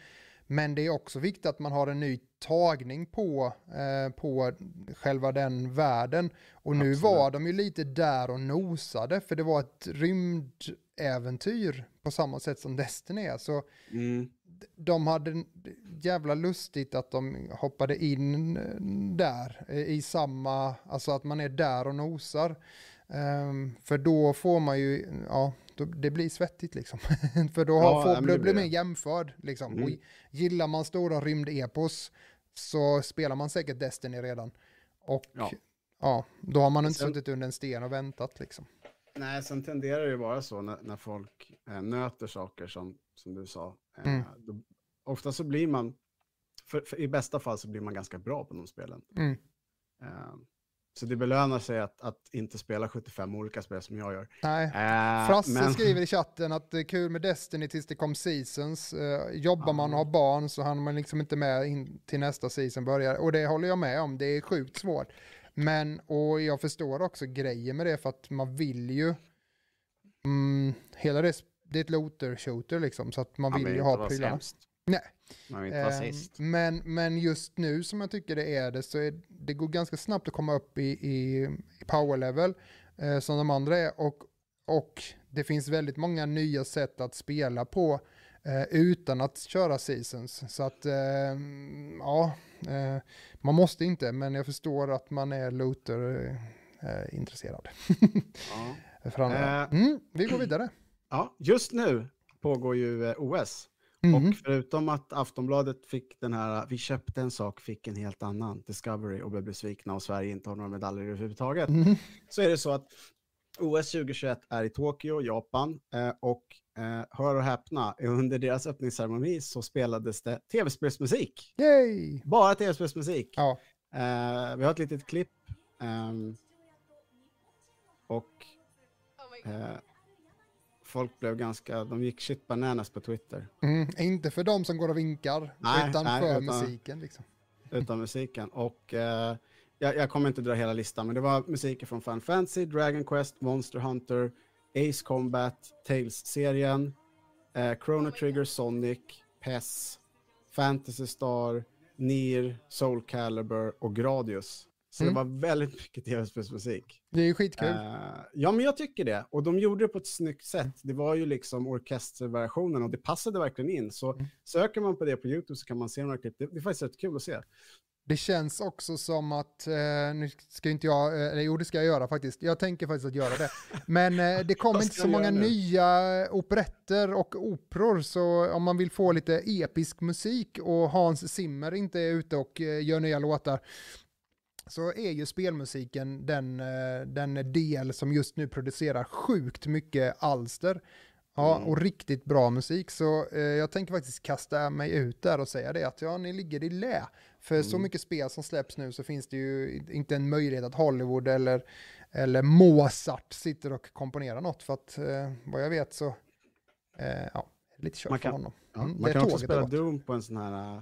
B: men det är också viktigt att man har en ny tagning på, eh, på själva den världen. Och nu
A: Absolut.
B: var de ju lite där och nosade, för det var ett rymdäventyr på samma sätt som Destiny är. Så
A: Mm.
B: de hade jävla lustigt att de hoppade in där eh, i samma, alltså att man är där och nosar. Ehm, för då får man ju, ja, då, det blir svettigt liksom. för då
A: Ja,
B: har, får,
A: men
B: blir
A: det.
B: jämförd liksom.
A: Mm.
B: Och gillar man stora rymdepos så spelar man säkert Destiny redan. Och ja,
A: Ja.
B: då har man inte
A: Sen-
B: suttit under en sten och väntat liksom.
A: Nej, sen tenderar det ju vara så när, när folk eh, nöter saker som, som du sa. Eh,
B: Mm.
A: då, ofta så blir man, för, för, i bästa fall så blir man ganska bra på de spelen.
B: Mm.
A: Eh, så det belönar sig att, att inte spela 75 olika spel som jag gör.
B: Nej.
A: Eh,
B: Frasse
A: men-
B: skriver i chatten att det är kul med Destiny tills det kom seasons. Eh, jobbar man och har barn så hann man liksom inte med in till nästa season börjar. Och det håller jag med om, det är sjukt svårt. Men, och jag förstår också grejen med det för att man vill ju, mm, hela det, det är ett looter shooter liksom, så att man
A: Man
B: vill ju ha prylarna.
A: sämst.
B: Nej.
A: Man vill inte vara
B: Eh,
A: sist.
B: men, men just nu som jag tycker det är det så är, det går ganska snabbt att komma upp i, i, i power level eh, som de andra är och, och det finns väldigt många nya sätt att spela på eh, utan att köra seasons. Så att eh, ja, eh, man måste inte men jag förstår att man är looter eh, intresserad.
A: Ja. Eh.
B: Mm, vi går vidare.
A: ja, just nu pågår ju eh, OS.
B: Mhm.
A: Och förutom att Aftonbladet fick den här, vi köpte en sak, fick en helt annan, Discovery, och blev besvikna och Sverige inte har några medaljer överhuvudtaget.
B: Mhm.
A: Så är det så att OS 2021 är i Tokyo, Japan, eh, och eh, hör och häpna, under deras öppningsceremoni så spelades det tv-spelsmusik.
B: Yay!
A: Bara tv-spelsmusik.
B: Ja,
A: Eh, vi har ett litet klipp. ehm, och eh, folk blev ganska, de gick shit bananas på Twitter.
B: mm, inte för de som går och vinkar
A: Nej,
B: utan
A: nej,
B: för
A: utan-
B: musiken. Liksom.
A: utan musiken. Och eh, jag, jag kommer inte dra hela listan, men det var musiker från Final Fantasy, Dragon Quest, Monster Hunter, Ace Combat, Tales-serien, eh, Chrono Trigger, Sonic, PES, Fantasy Star, Nier, Soul Calibur och Gradius. Så
B: Mm.
A: det var väldigt mycket tv-spelsmusik.
B: Det är ju skitkul.
A: Eh, ja, men jag tycker det. Och de gjorde det på ett snyggt sätt. Det var ju liksom orkesterversionen och det passade verkligen in. Så
B: Mm.
A: söker man på det på YouTube så kan man se några klipp. Det, det är faktiskt rätt kul att se.
B: Det känns också som att, eh, nu ska inte jag, eh, eller jo det ska jag göra faktiskt, jag tänker faktiskt att göra det. Men eh, det kommer inte så många
A: nu?
B: nya operetter och operor, så om man vill få lite episk musik och Hans Zimmer inte är ute och gör nya låtar, så är ju spelmusiken den, eh, den del som just nu producerar sjukt mycket alster. Ja,
A: Mm.
B: och riktigt bra musik. Så eh, jag tänker faktiskt kasta mig ut där och säga det att ja, ni ligger i lä. För så
A: Mm.
B: mycket spel som släpps nu så finns det ju inte en möjlighet att Hollywood eller, eller Mozart sitter och komponerar något. För att eh, vad jag vet så, eh, ja, lite kört
A: Man
B: för
A: kan-
B: honom.
A: Ja,
B: Mm,
A: man
B: det
A: kan också spela. Doom på en sån här uh,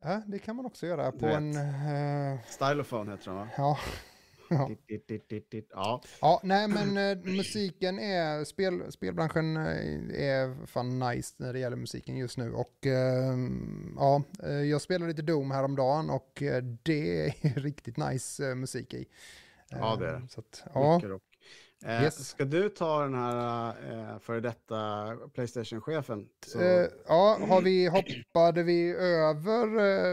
B: Ja, det kan man också göra på en... eh,
A: Stylophone heter den va?
B: ja. Ja.
A: Dit, dit, dit. Ja.
B: ja, nej men eh, musiken är, spel, spelbranschen eh, är fan nice när det gäller musiken just nu. Och eh, ja, jag spelade lite Doom häromdagen och eh, det är riktigt nice musik i.
A: Ja, det är det.
B: Så att, ja,
A: Mycket rock. Eh,
B: Yes.
A: Ska du ta den här eh, före detta Playstation-chefen? Så-
B: eh, ja, har vi, hoppade vi över?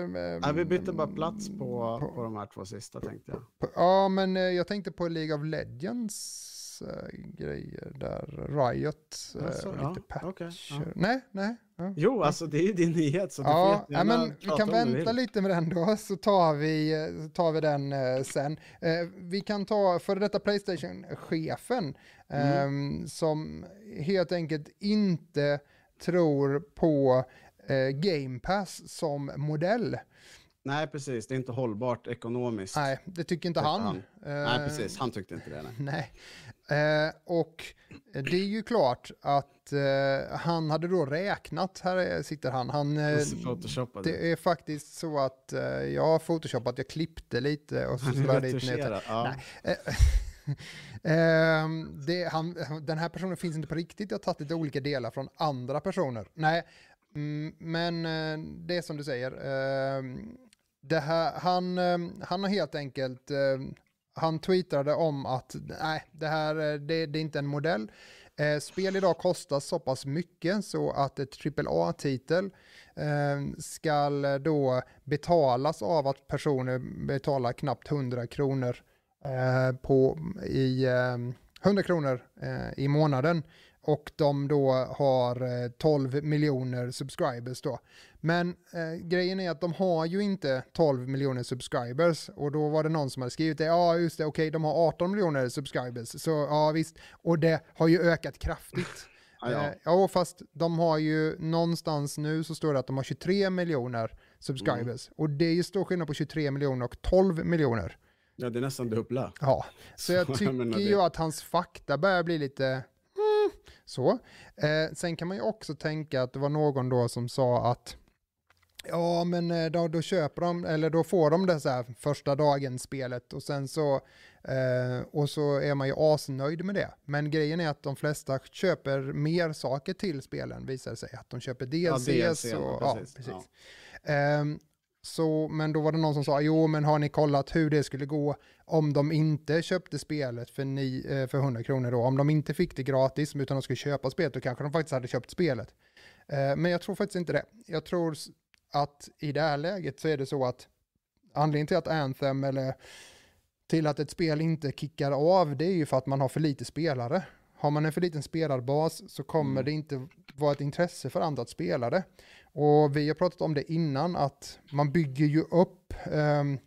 B: eh,
A: Nej, vi bytte bara plats på,
B: på-
A: på de här två sista tänkte jag.
B: På- Ja, men eh, jag tänkte på League of Legends eh, grejer där, Riot, eh,
A: Alltså,
B: och
A: ja,
B: lite patcher.
A: okej, ja.
B: Nej, nej. Ja.
A: Jo, alltså det är ju din nyhet så
B: Ja, ja, men vi kan vänta lite med den då, så tar vi, eh, tar vi den eh, sen. Eh, vi kan ta före detta Playstation-chefen,
A: Mm.
B: ehm, som helt enkelt inte tror på eh, Game Pass som modell.
A: Nej, precis. Det är inte hållbart ekonomiskt.
B: Nej, det tycker inte han.
A: han. Nej,
B: Eh,
A: precis. Han tyckte inte det. Nej.
B: Nej. Eh, och det är ju klart att eh, han hade då räknat, här är, sitter han, han det är faktiskt så att jag har photoshopat, jag klippte lite och så la dit ner.
A: Ja.
B: Eh, ehm, det, han, den här personen finns inte på riktigt, jag har tagit lite olika delar från andra personer. Nej, mm, men det är som du säger det här, han, eh, han har helt enkelt, eh, han tweetade om att nej, det här eh, det, det är inte en modell. Spel idag kostar så pass mycket så att ett AAA-titel ska då betalas av att personer betalar knappt 100 kronor på, i, 100 kronor i månaden och de då har 12 miljoner subscribers då. Men eh, grejen är att de har ju inte 12 miljoner subscribers och då var det någon som hade skrivit det, ja just det, okej de har 18 miljoner subscribers, så ja visst, och det har ju ökat kraftigt.
A: Ja, ja.
B: Eh, ja, fast de har ju någonstans nu så står det att de har 23 miljoner subscribers. Och det är ju stor skillnad på 23 miljoner och 12 miljoner.
A: ja, det är nästan dubbla.
B: Ja, så jag tycker ju att hans fakta börjar bli lite mm, så. Eh, sen kan man ju också tänka att det var någon då som sa att ja, men eh, då, då köper de, eller då får de det så här första dagen spelet och sen så eh, och så är man ju asnöjd med det. Men grejen är att de flesta köper mer saker till spelen visar det sig. Att de köper DLCs
A: DLC,
B: och
A: ja,
B: ja,
A: precis.
B: precis.
A: Ja.
B: Ehm, så, men då var det någon som sa, jo men har ni kollat hur det skulle gå om de inte köpte spelet för, ni, eh, för 100 kronor då? Om de inte fick det gratis utan de skulle köpa spelet då kanske de faktiskt hade köpt spelet. Eh, men jag tror faktiskt inte det. Jag tror att i det här läget så är det så att anledningen till att Anthem eller till att ett spel inte kickar av det är ju för att man har för lite spelare. Har man en för liten spelarbas så kommer
A: Mm.
B: det inte vara ett intresse för andra att spela det. Och vi har pratat om det innan att man bygger ju upp ehm,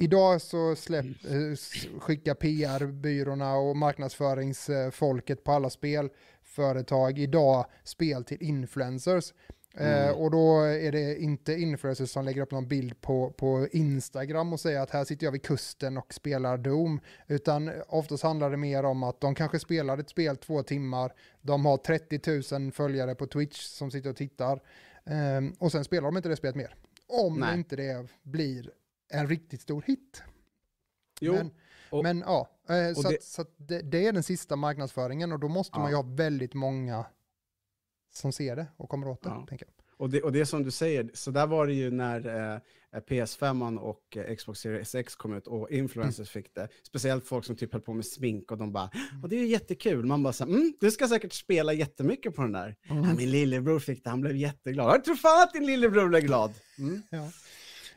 B: Idag så släpp, eh, s- skickar PR-byråerna och marknadsföringsfolket på alla spelföretag idag spel till influencers. Eh,
A: Mm.
B: och då är det inte influencers som lägger upp någon bild på, på Instagram och säger att här sitter jag vid kusten och spelar Doom. Utan oftast handlar det mer om att de kanske spelar ett spel två timmar, de har 30 000 följare på Twitch som sitter och tittar. Ehm, och sen spelar de inte det spelet mer. Om
A: Nej.
B: inte det blir en riktigt stor hit.
A: Jo,
B: Men,
A: och-
B: men ja, eh, så,
A: det-
B: att, så det, det är den sista marknadsföringen och då måste man ju
A: Ja.
B: ha väldigt många som ser det och kommer åt det.
A: Ja.
B: Tänker jag.
A: Och det, och det som du säger, så där var det ju när eh, PS5 och eh, Xbox Series X kom ut och influencers fick det. Speciellt folk som typ höll på med smink och de bara, och det är ju jättekul. Man bara så här, mm, du ska säkert spela jättemycket på den där. Ja, min lillebror fick det, han blev jätteglad. Jag tror fan att din lillebror blev glad. Mm.
B: Ja.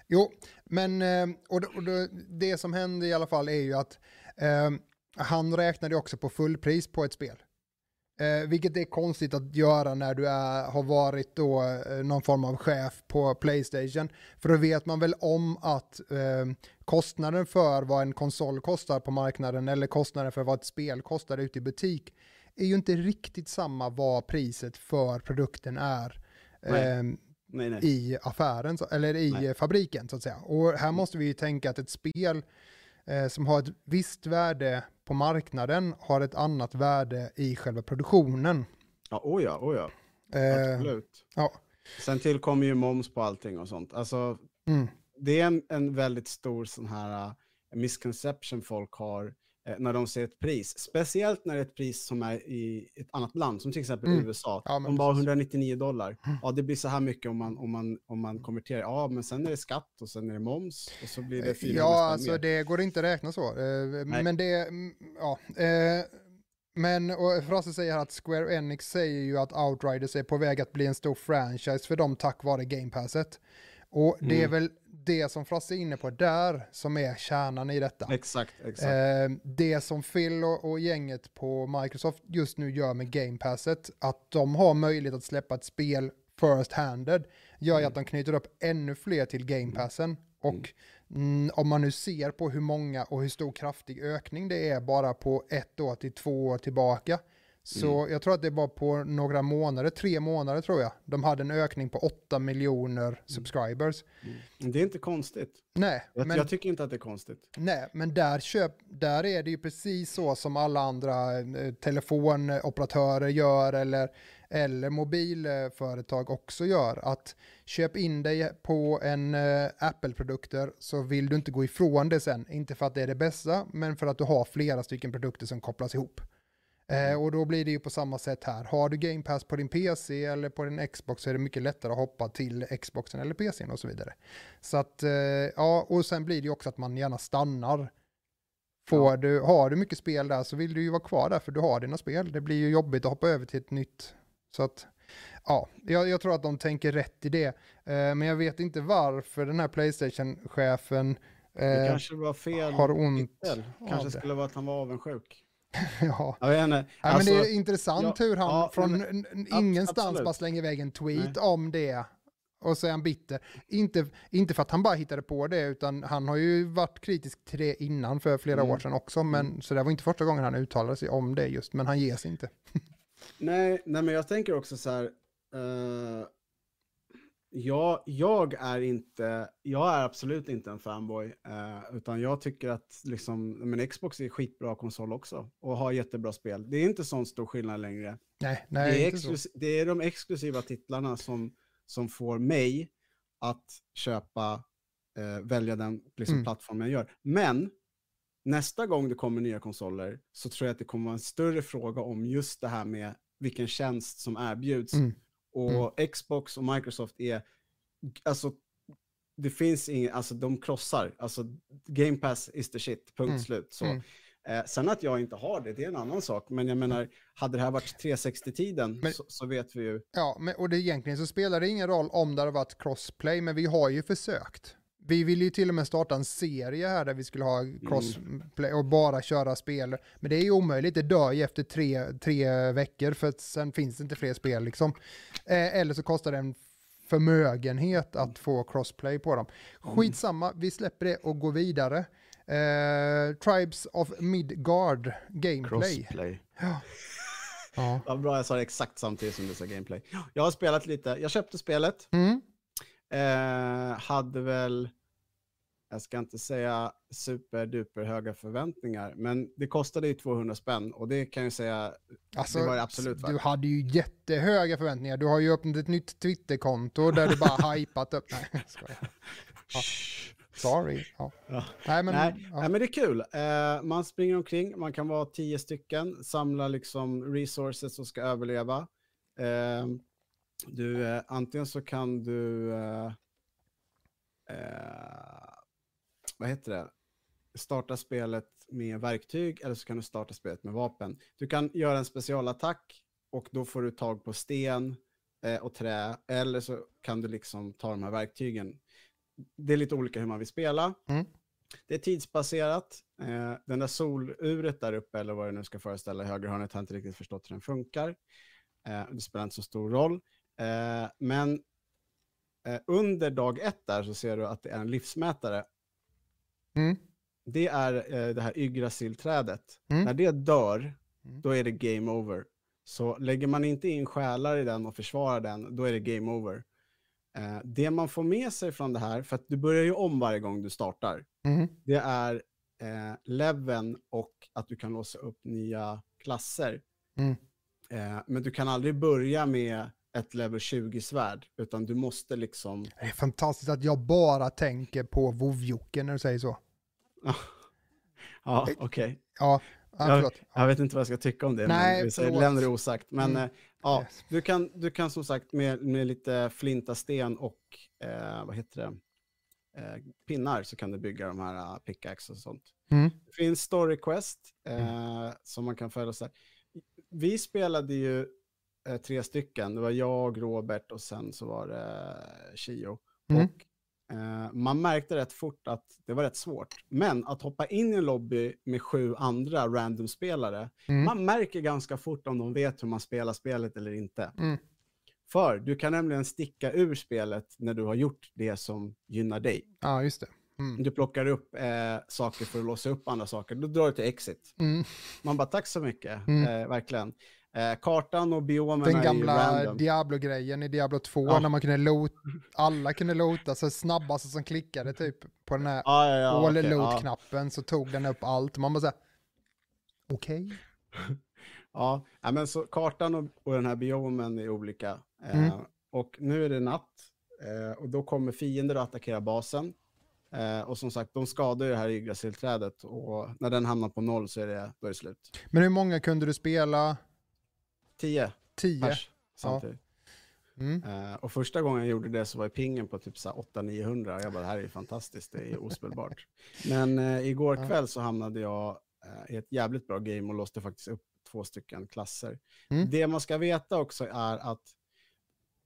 B: Jo, men eh, och, det- och det, det som hände i alla fall är ju att eh, han räknade också på fullpris på ett spel. Eh, vilket är konstigt att göra när du är, har varit då eh, någon form av chef på Playstation. För då vet man väl om att eh, kostnaden för vad en konsol kostar på marknaden eller kostnaden för vad ett spel kostar ute i butik är ju inte riktigt samma vad priset för produkten är
A: Nej.
B: eh,
A: Nej, nej.
B: i affären, eller i
A: Nej.
B: fabriken så att säga. Och här måste vi ju tänka att ett spel eh, som har ett visst värde på marknaden har ett annat värde i själva produktionen.
A: Ja, oh ja, oh ja.
B: Eh,
A: Absolut.
B: ja.
A: Sen tillkommer ju moms på allting och sånt. Alltså,
B: mm,
A: det är en, en väldigt stor sån här uh, misconception folk har när de ser ett pris. Speciellt när det är ett pris som är i ett annat land, som till exempel
B: Mm.
A: USA.
B: Ja,
A: de bara
B: precis.
A: 199 dollar.
B: Mm.
A: Ja, det blir så här mycket om man, om, man, om man konverterar. Ja, men sen är det skatt och sen är det moms och så blir det 400
B: Ja,
A: spänn
B: alltså
A: mer.
B: det går inte att räkna så. Eh,
A: Nej.
B: Men det, mm, ja. eh, Men och Frasse säger att Square Enix säger ju att Outriders är på väg att bli en stor franchise för dem tack vare Game Passet. Och det är
A: Mm.
B: väl det som Frasse är inne på där som är kärnan i detta.
A: Exakt, exakt.
B: Eh, det som Phil och, och gänget på Microsoft just nu gör med Game Passet, att de har möjlighet att släppa ett spel first handed, gör ju att de knyter upp ännu fler till Game Passen. Och mm, om man nu ser på hur många och hur stor kraftig ökning det är bara på ett år till två år tillbaka. Så jag tror att det var på några månader, tre månader tror jag, de hade en ökning på 8 miljoner subscribers.
A: Det är inte konstigt.
B: Nej,
A: Jag,
B: men
A: jag tycker inte att det är konstigt.
B: Nej, men där, köp, där är det ju precis så som alla andra eh, telefonoperatörer gör eller, eller mobilföretag också gör. Att köp in dig på en eh, Apple-produkter så vill du inte gå ifrån det sen. Inte för att det är det bästa, men för att du har flera stycken produkter som kopplas ihop. Eh, och då blir det ju på samma sätt här. Har du Game Pass på din PC eller på din Xbox så är det mycket lättare att hoppa till Xboxen eller PCn och så vidare. Så att, eh, ja, och sen blir det ju också att man gärna stannar. Får du, har du mycket spel där så vill du ju vara kvar där för du har dina spel. Det blir ju jobbigt att hoppa över till ett nytt. Så att, ja, jag, jag tror att de tänker rätt i det. Eh, men jag vet inte varför den här Playstation-chefen
A: Det
B: eh,
A: kanske var fel.
B: har ont
A: Kanske
B: det.
A: skulle vara att han var avundsjuk.
B: ja.
A: Jag vet inte.
B: Ja,
A: Alltså,
B: men det är intressant
A: ja,
B: hur han
A: ja,
B: från
A: men-
B: ingenstans
A: absolut.
B: bara slänger iväg en tweet
A: Nej.
B: om det. Och så är han bitter. Inte, inte för att han bara hittade på det, utan han har ju varit kritisk till det innan för flera
A: Mm.
B: år sedan också. Men, Så det var inte första gången han uttalade sig om det just, men han ger sig inte.
A: nej, nej, men jag tänker också så här. eh, jag, jag är inte, jag är absolut inte en fanboy, eh, utan jag tycker att liksom, men Xbox är skitbra konsol också och har jättebra spel. Det är inte sån stor skillnad längre.
B: Nej, nej,
A: det, är exklus- det är de exklusiva titlarna som, som får mig att köpa, eh, välja den liksom,
B: Mm.
A: plattformen jag gör. Men nästa gång det kommer nya konsoler så tror jag att det kommer vara en större fråga om just det här med vilken tjänst som erbjuds.
B: Mm.
A: Och Xbox och Microsoft är, alltså det finns inget, alltså de krossar, alltså Game Pass is the shit, punkt
B: Mm.
A: slut. Så.
B: Mm.
A: Eh, sen att jag inte har det, det är en annan sak. Men jag menar, hade det här varit 360-tiden
B: Men-
A: så, så vet vi ju.
B: Ja, men, och det egentligen så spelar det ingen roll om det har varit crossplay, men vi har ju försökt. Vi ville ju till och med starta en serie här där vi skulle ha crossplay och bara köra spel. Men det är ju omöjligt, det dör ju efter tre, tre veckor för att sen finns det inte fler spel liksom. Eh, eller så kostar det en förmögenhet att få crossplay på dem. Skitsamma, vi släpper det och går vidare. Eh, Tribes of Midgard Gameplay.
A: Crossplay.
B: Ja.
A: Ja, bra, jag sa det exakt samtidigt som du sa gameplay. Jag har spelat lite, jag köpte spelet,
B: Mm.
A: Eh, hade väl, jag ska inte säga superduper höga förväntningar, men det kostade ju 200 spänn och det kan jag säga,
B: Alltså,
A: det var det absolut
B: du
A: värt.
B: hade ju jättehöga förväntningar. Du har ju öppnat ett nytt Twitterkonto där du bara hypat upp. Nej. Ja. Sorry. Ja.
A: Ja.
B: Nej, men,
A: Nej,
B: ja.
A: nej, men det är kul. Eh, man springer omkring, man kan vara tio stycken, samla liksom resources som ska överleva. Eh, du, eh, antingen så kan du, eh, eh, vad heter det, starta spelet med verktyg eller så kan du starta spelet med vapen. Du kan göra en specialattack och då får du tag på sten eh, och trä eller så kan du liksom ta de här verktygen. Det är lite olika hur man vill spela.
B: Mm.
A: Det är tidsbaserat. Eh, den där soluret där uppe, eller vad det nu ska föreställa i högerhörnet, har jag inte riktigt förstått hur den funkar. Eh, det spelar inte så stor roll. Eh, men eh, under dag ett där så ser du att det är en livsmätare.
B: Mm.
A: Det är eh, det här Yggdrasil-trädet.
B: Mm.
A: När det dör
B: Mm.
A: då är det game over. Så lägger man inte in själar i den och försvarar den, då är det game over. Eh, det man får med sig från det här, för att du börjar ju om varje gång du startar,
B: Mm.
A: det är eh, leveln och att du kan låsa upp nya klasser.
B: Mm.
A: Eh, men du kan aldrig börja med ett level 20-svärd, utan du måste liksom...
B: Det är fantastiskt att jag bara tänker på vovjocken när du säger så.
A: ja, okej.
B: Ja, ja
A: Ja,
B: förlåt.
A: Jag vet inte vad jag ska tycka om det,
B: Nej,
A: men vi lämnar det osagt. Men
B: Mm.
A: eh, ja, du kan, du kan som sagt med, med lite flinta sten och eh, vad heter det? Eh, pinnar så kan du bygga de här uh, pickaxe och sånt.
B: Mm.
A: Det finns story quest eh, som man kan följa. Så här. Vi spelade ju eh, tre stycken. Det var jag, Robert och sen så var det eh, Chio.
B: Mm.
A: Och eh, man märkte rätt fort att det var rätt svårt. Men att hoppa in i en lobby med sju andra random-spelare,
B: Mm.
A: man märker ganska fort om de vet hur man spelar spelet eller inte.
B: Mm.
A: För du kan nämligen sticka ur spelet när du har gjort det som gynnar dig.
B: Ja, just det. Mm.
A: Du plockar upp eh, saker för att låsa upp andra saker, då drar du till exit.
B: Mm.
A: Man bara, tack så mycket,
B: Mm.
A: eh, verkligen. Eh, kartan och biomerna
B: Den gamla. Diablo-grejen i Diablo 2
A: Ja.
B: när man kunde loot, alla kunde loota så snabbaste som klickade typ på den här
A: Ja, ja, ja,
B: all
A: ja.
B: loot-knappen så tog den upp allt. Man bara såhär, okej.
A: Ja, ja, men så kartan och, och den här biomen är olika. Eh,
B: Mm.
A: Och nu är det natt eh, och då kommer fiender att attackera basen. Eh, och som sagt, de skadar ju det här Yggdrasil-trädet och när den hamnar på noll så är det, då är det slut.
B: Men hur många kunde du spela?
A: Tio
B: Tio?
A: pers samtidigt.
B: Mm.
A: Eh, och första gången jag gjorde det så var pingen på typ så här 800-900 och jag bara, det här är ju fantastiskt, det är ospelbart. Men eh, igår
B: Ja.
A: kväll så hamnade jag eh, i ett jävligt bra game och låste faktiskt upp två stycken klasser.
B: Mm.
A: Det man ska veta också är att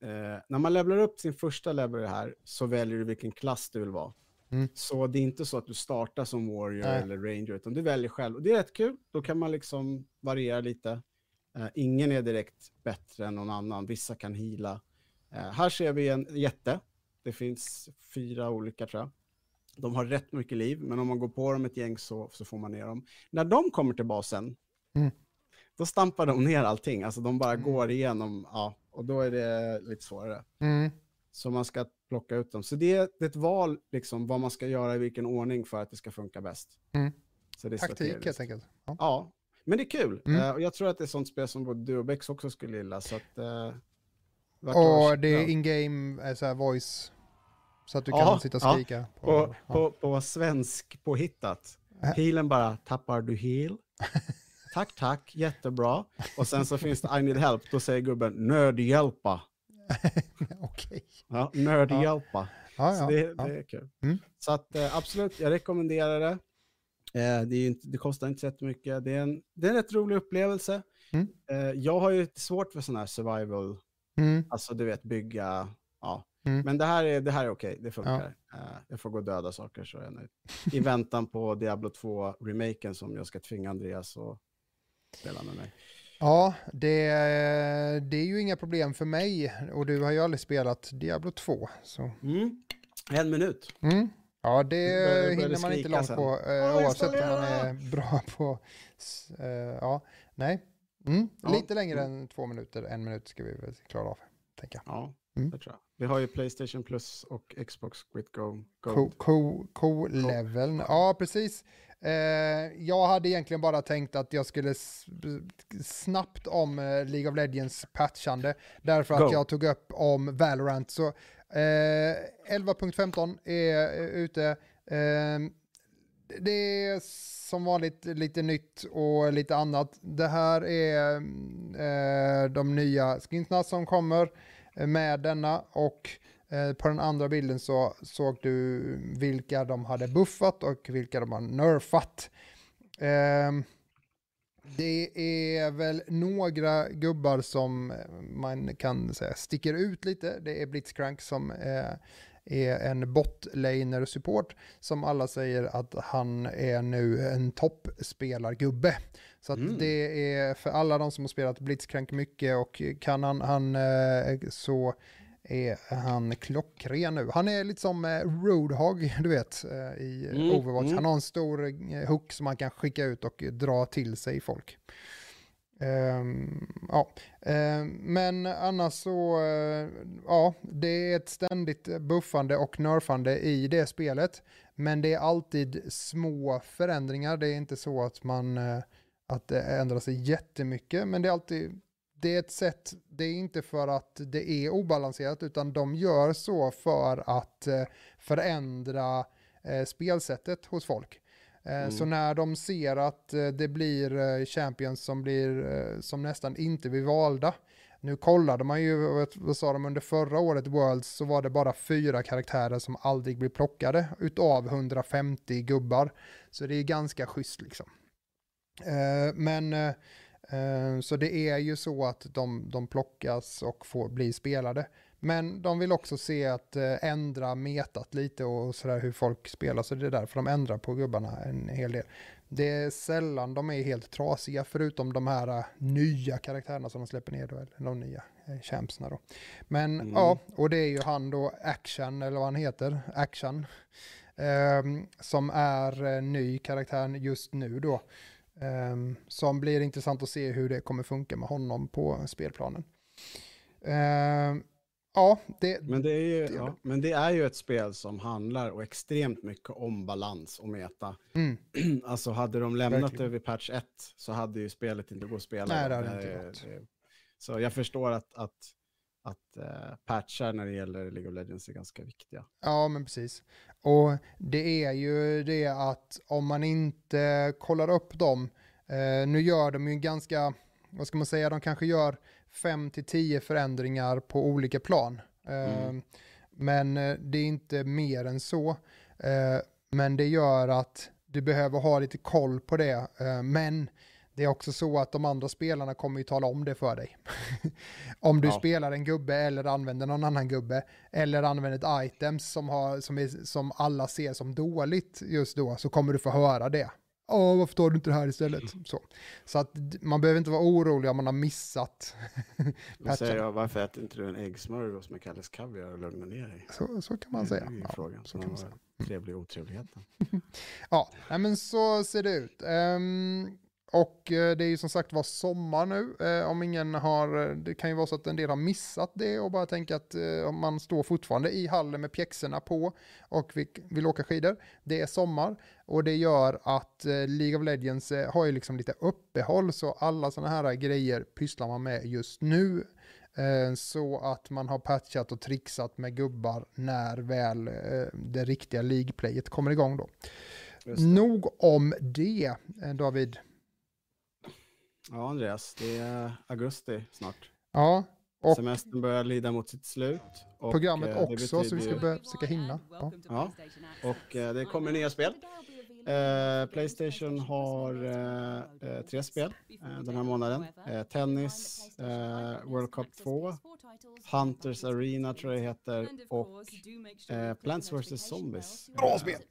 A: eh, när man levlar upp sin första level här så väljer du vilken klass du vill vara.
B: Mm.
A: Så det är inte så att du startar som warrior
B: Nej.
A: eller ranger, utan du väljer själv. Och det är rätt kul, då kan man liksom variera lite. Eh, ingen är direkt bättre än någon annan, vissa kan hila. Eh, här ser vi en jätte, det finns fyra olika tror jag. De har rätt mycket liv, men om man går på dem ett gäng så, så får man ner dem. När de kommer till basen,
B: Mm.
A: då stampar de ner allting. Alltså de bara
B: Mm.
A: går igenom, ja, och då är det lite svårare.
B: Mm.
A: Så man ska plocka ut dem. Så det är, det är ett val, liksom, vad man ska göra i vilken ordning för att det ska funka bäst.
B: Mm.
A: Så det är
B: Taktik helt enkelt. Ja.
A: Ja, men det är kul.
B: Mm.
A: Eh, och jag tror att det är sånt spel som både du och Bex också skulle gilla. Så att, eh, värt att
B: Och det är in-game eh, så voice. Så att du
A: Ja,
B: kan sitta och
A: ja.
B: skrika. På,
A: på,
B: ja.
A: på, på svensk påhittat.
B: Äh.
A: Healen bara, tappar du heal? tack, tack, jättebra. Och sen så finns det I need help, då säger gubben nödhjälpa.
B: Okej.
A: Ja, nödhjälpa.
B: Ja,
A: Så
B: ja.
A: det,
B: ja.
A: det är kul.
B: Mm.
A: Så att eh, absolut, jag rekommenderar det. Eh, det, inte, det kostar inte så jättemycket. Det är en, det är en rätt rolig upplevelse.
B: Mm.
A: Eh, jag har ju svårt för sådana här survival,
B: Mm.
A: alltså du vet bygga, ja.
B: Mm.
A: Men det här är, det här är okej, det funkar. Eh, jag får gå och döda saker så är jag nöjd. I väntan på Diablo 2-remaken som jag ska tvinga Andreas att spela med mig.
B: Ja, det, det är ju inga problem för mig. Och du har ju aldrig spelat Diablo 2. Så.
A: Mm. En minut.
B: Mm. Ja, det
A: börjar
B: hinner man inte långt
A: sen.
B: på eh, oavsett om man är bra på... eh, ja, nej. Mm.
A: Ja.
B: Lite längre än två minuter, en minut ska vi väl klara av, tänker jag.
A: Ja,
B: Mm.
A: det tror jag. Vi har ju Playstation Plus och Xbox Quit Go.
B: Co-
A: Gold.
B: co- Co-leveln, ja precis. Eh, jag hade egentligen bara tänkt att jag skulle snabbt om eh, League of Legends patchande, därför att
A: Go.
B: jag tog upp om Valorant. Så eh, 11.15 är eh, ute. Eh, det är som vanligt lite nytt och lite annat. Det här är mm, eh, de nya skinsna som kommer eh, med denna och eh, på den andra bilden så såg du vilka de hade buffat och vilka de har nerfat. Eh, det är väl några gubbar som man kan säga sticker ut lite. Det är Blitzcrank som eh, är en botlaner support som alla säger att han är nu en toppspelargubbe. Så
A: Mm.
B: det är för alla de som har spelat Blitzcrank mycket och kan han, han eh, så är han klockren nu. Han är lite som eh, Roadhog, du vet, eh, i
A: Mm,
B: Overwatch.
A: mm.
B: Han har en stor eh, hook som man kan skicka ut och dra till sig folk. Ehm, ja. Ehm, men annars så, eh, ja, det är ett ständigt buffande och nerfande i det spelet. Men det är alltid små förändringar. Det är inte så att man eh, att det ändrar sig jättemycket, men det är alltid det är ett sätt, det är inte för att det är obalanserat, utan de gör så för att eh, förändra spelsättet hos folk. Mm. Så när de ser att det blir champions som, blir, som nästan inte blir valda, nu kollade man ju, vad sa de, under förra året Worlds så var det bara fyra karaktärer som aldrig blir plockade utav 150 gubbar. Så det är ganska schysst liksom. Eh, men eh, så det är ju så att de, de plockas och får bli spelade. Men de vill också se att eh, ändra metat lite och sådär hur folk spelar, så det är därför de ändrar på gubbarna en hel del. Det är sällan de är helt trasiga, förutom de här uh, nya karaktärerna som de släpper ner då, eller de nya champsna då. Men mm. ja, och det är ju han då, Action, eller vad han heter, Action, um, som är ny karaktär just nu då. Um, som blir intressant att se hur det kommer funka med honom på spelplanen. Um, Ja, det,
A: men, det är ju, det ja, men det är ju ett spel som handlar och extremt mycket om balans och meta. Mm. alltså hade de lämnat Verkligen. det vid patch 1 så hade ju spelet inte gått att spela.
B: Nej, det hade det, inte
A: det, Så jag förstår att, att, att uh, patchar när det gäller League of Legends är ganska viktiga.
B: Ja, men precis. Och det är ju det att om man inte kollar upp dem, uh, nu gör de ju ganska, vad ska man säga, de kanske gör 5 till 10 förändringar på olika plan. Mm. Ehm, men eh, det är inte mer än så. Eh, men det gör att du behöver ha lite koll på det. Eh, men det är också så att de andra spelarna kommer ju tala om det för dig. om du ja. spelar en gubbe eller använder någon annan gubbe eller använder ett item som, har, som, är, som alla ser som dåligt just då så kommer du få höra det. Åh, varför tar du inte det här istället? Mm. Så, så att man behöver inte vara orolig om man har missat
A: Då säger jag, varför äter inte du en äggsmörgås med Kalles Kaviar och lugnar ner dig?
B: Så, så kan man säga.
A: Ja, frågan. Så kan man säga. Trevlig otrevligheten.
B: ja, men så ser det ut. Um, och eh, det är ju som sagt var sommar nu. Eh, om ingen har, eh, det kan ju vara så att en del har missat det och bara tänka att om man står fortfarande i hallen med pjäxorna på och vill åka skidor. Det är sommar och det gör att League of Legends har ju liksom lite uppehåll så alla sådana här grejer pysslar man med just nu. Så att man har patchat och trixat med gubbar när väl det riktiga League-playet kommer igång då. Nog om det, David.
A: Ja, Andreas, det är augusti snart.
B: Ja.
A: Och Semestern börjar lida mot sitt slut.
B: Och programmet eh, också, så vi ska börja försöka hinna. Ja.
A: ja. Och eh, det kommer nya spel. Eh, Playstation har eh, eh, tre spel eh, den här månaden. Eh, tennis, World Cup 2, Hunters Arena tror jag heter och Plants vs Zombies.
B: Bra spel!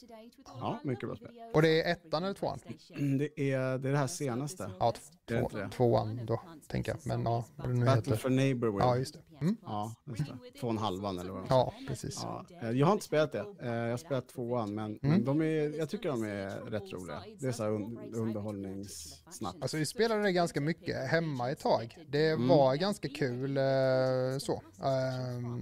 A: Ja, mycket bra spel.
B: Och det är ettan eller tvåan?
A: Mm, det är det, är det här senaste.
B: Ja, två, tvåan då, tänker jag. Men ja,
A: vad det nu Battle heter. for Neighborhood.
B: Ja, just det. Mm.
A: Ja, just det. Två och en halvan eller vad
B: Ja, precis.
A: Ja, jag har inte spelat det. Jag har spelat tvåan, men, mm. men de är, jag tycker de är rätt roliga. Det är så här un underhållningssnack.
B: Alltså vi spelade det ganska mycket hemma ett tag. Det mm. var ganska kul uh, så. Uh,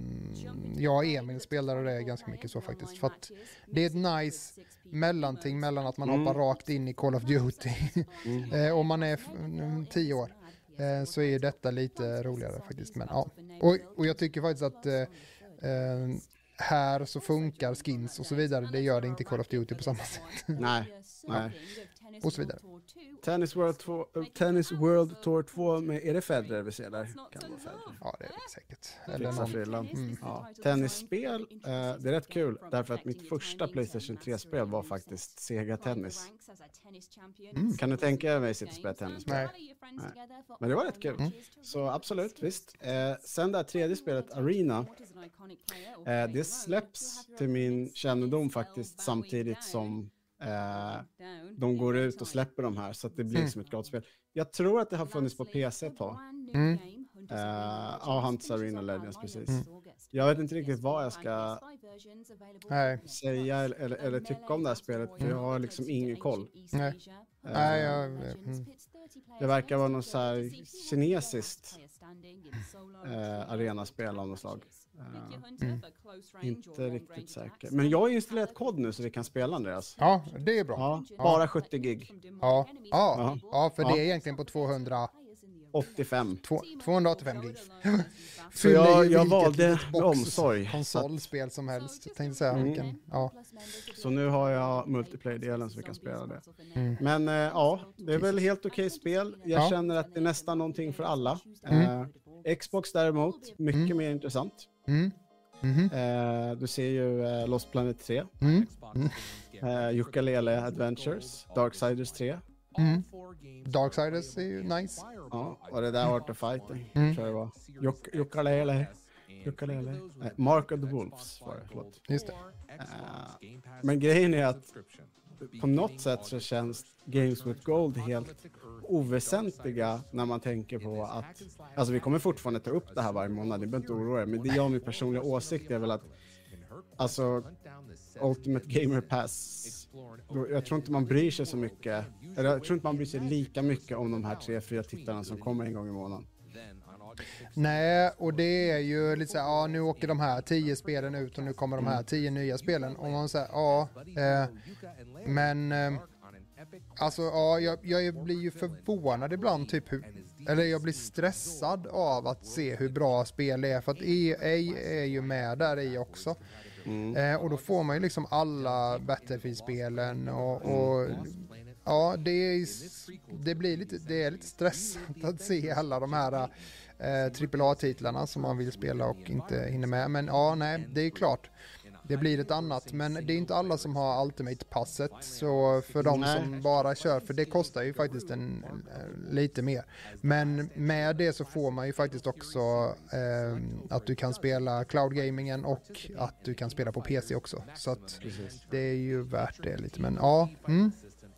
B: jag och Emil spelade det ganska mycket så faktiskt. För att det är ett nice mellanting mellan att man mm. hoppar rakt in i Call of Duty mm. uh, och man är tio år. Så är detta lite roligare faktiskt. Men, ja. och, och jag tycker faktiskt att här så funkar skins och så vidare. Det gör det inte i Call of Duty på samma sätt.
A: Nej, nej.
B: Och så vidare.
A: Tennis World, 2, Tennis World Tour 2 med, är det Federer vi ser där?
B: Kan vara Federer. Ja, det är det säkert.
A: Eller någon... Mm. Ja. Tennisspel, uh, det är rätt kul därför att mitt första Playstation 3-spel var faktiskt Sega Tennis. Mm. Kan du tänka dig mig sitta och spela tennis?
B: Nej.
A: Nej. Men det var rätt kul. Mm. Så absolut, visst. Uh, sen det här tredje spelet, Arena, uh, det släpps till min kännedom faktiskt samtidigt som Eh, de går ut och släpper de här så att det blir mm. som ett gratisspel. Jag tror att det har funnits på PC ett tag. Mm. Uh, ja, Hunts Arena Legends, precis. Mm. Jag vet inte riktigt vad jag ska Nej. säga eller, eller, eller, tycka om det här spelet, för jag har liksom ingen koll.
B: Nej. Uh, Nej, jag, mm.
A: Det verkar vara något så här kinesiskt eh, arenaspel av något slag. Eh,
B: Mm.
A: inte riktigt säker. Men jag har installerat kod nu så vi kan spela Andreas.
B: Ja, det är bra.
A: Ja, bara 70 gig.
B: Ja, ja, ja för
A: Ja.
B: det är egentligen på 200,
A: 85.
B: två- 285 gig.
A: Så jag,
B: ju
A: jag valde med omsorg.
B: Konsolspel som helst. Tänkte säga
A: Mm.
B: vilken, ja.
A: så nu har jag multiplayer-delen så vi kan spela det.
B: Mm.
A: Men eh, ja, det är väl helt okej spel. Jag
B: Ja.
A: känner att det är nästan någonting för alla.
B: Mm.
A: Eh, Xbox däremot, mycket
B: Mm.
A: mer intressant.
B: Mm. Mhm.
A: Eh, du ser ju eh, Lost Planet 3,
B: Mm.
A: eh, Yooka-Laylee Adventures, Darksiders 3.
B: Mm. Darksiders är ju nice.
A: Ja, och det där Art of Fighting,
B: Mm.
A: tror jag det var. Yuk- Yooka-Laylee. Yooka-Laylee. Nej, Mark of the Wolves var det, förlåt.
B: Just det.
A: Eh, men grejen är att på något sätt så känns Games with Gold helt oväsentliga när man tänker på att, alltså vi kommer fortfarande ta upp det här varje månad, ni behöver inte oroa er, men det jag min personliga åsikt är väl att, alltså Ultimate Gamer Pass, jag tror inte man bryr sig så mycket, eller jag tror inte man bryr sig lika mycket om de här tre, fyra tittarna som kommer en gång i månaden.
B: Nej, och det är ju lite så här, ja nu åker de här tio spelen ut och nu kommer de här tio nya spelen. Och man säger, ja, eh, men eh, alltså ja, jag, jag blir ju förvånad ibland typ hur, eller jag blir stressad av att se hur bra spel det är för att EA är ju med där i också. Eh, och då får man ju liksom alla Battlefield-spelen och, och ja, det, är, det blir lite, det är lite stressat att se alla de här eh, AAA-titlarna som man vill spela och inte hinner med. Men ja, nej, det är klart. Det blir ett annat, men det är inte alla som har Ultimate-passet. Så för de
A: Nej.
B: som bara kör, för det kostar ju faktiskt en, eh, lite mer. Men med det så får man ju faktiskt också eh, att du kan spela cloud gamingen och att du kan spela på PC också. Så att det är ju värt det lite. Men ja, mm,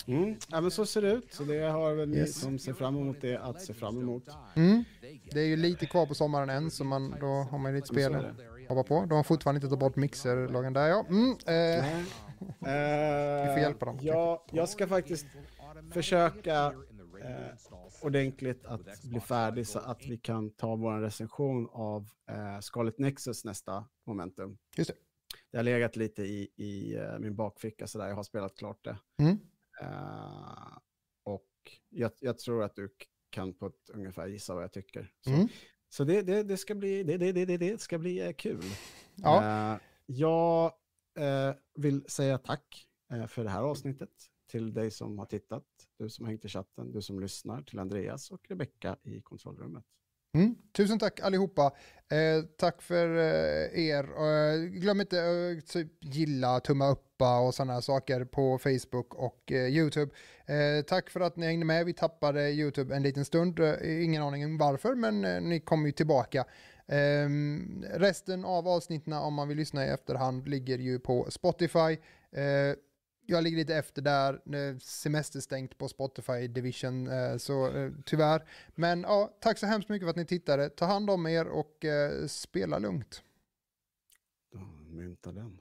A: Mm. Ja men så ser det ut, så det har väl ni
B: Yes.
A: som ser fram emot det att se fram emot.
B: mm. det är ju lite kvar på sommaren än, så man, då har man ju lite spel att hoppa på. De har fortfarande inte tagit bort mixerloggen där, ja. Mm, eh. Vi får hjälpa dem.
A: Ja, jag ska faktiskt försöka eh, ordentligt att bli färdig så att vi kan ta vår recension av eh, Scarlet Nexus nästa momentum.
B: Just det.
A: Det har legat lite i, i eh, min bakficka sådär, jag har spelat klart det.
B: Mm.
A: Eh, och jag, jag tror att du kan på ett ungefär gissa vad jag tycker. Så,
B: Mm.
A: så det, det, det ska bli, det, det, det, det, ska bli eh, kul.
B: Ja.
A: Eh, jag eh, vill säga tack för det här avsnittet till dig som har tittat, du som har hängt i chatten, du som lyssnar, till Andreas och Rebecka i kontrollrummet.
B: Mm. Tusen tack allihopa. Eh, tack för eh, er. Eh, glöm inte att eh, typ gilla, tumma uppa och sådana saker på Facebook och eh, YouTube. Eh, tack för att ni hängde med. Vi tappade YouTube en liten stund. Eh, ingen aning om varför, men eh, ni kommer ju tillbaka. Ehm, resten av avsnitten om man vill lyssna i efterhand ligger ju på Spotify. Eh, jag ligger lite efter där, semester semesterstängt på Spotify Division, eh, så eh, tyvärr. Men ja, tack så hemskt mycket för att ni tittade. Ta hand om er och eh, spela lugnt.
A: Mynta den.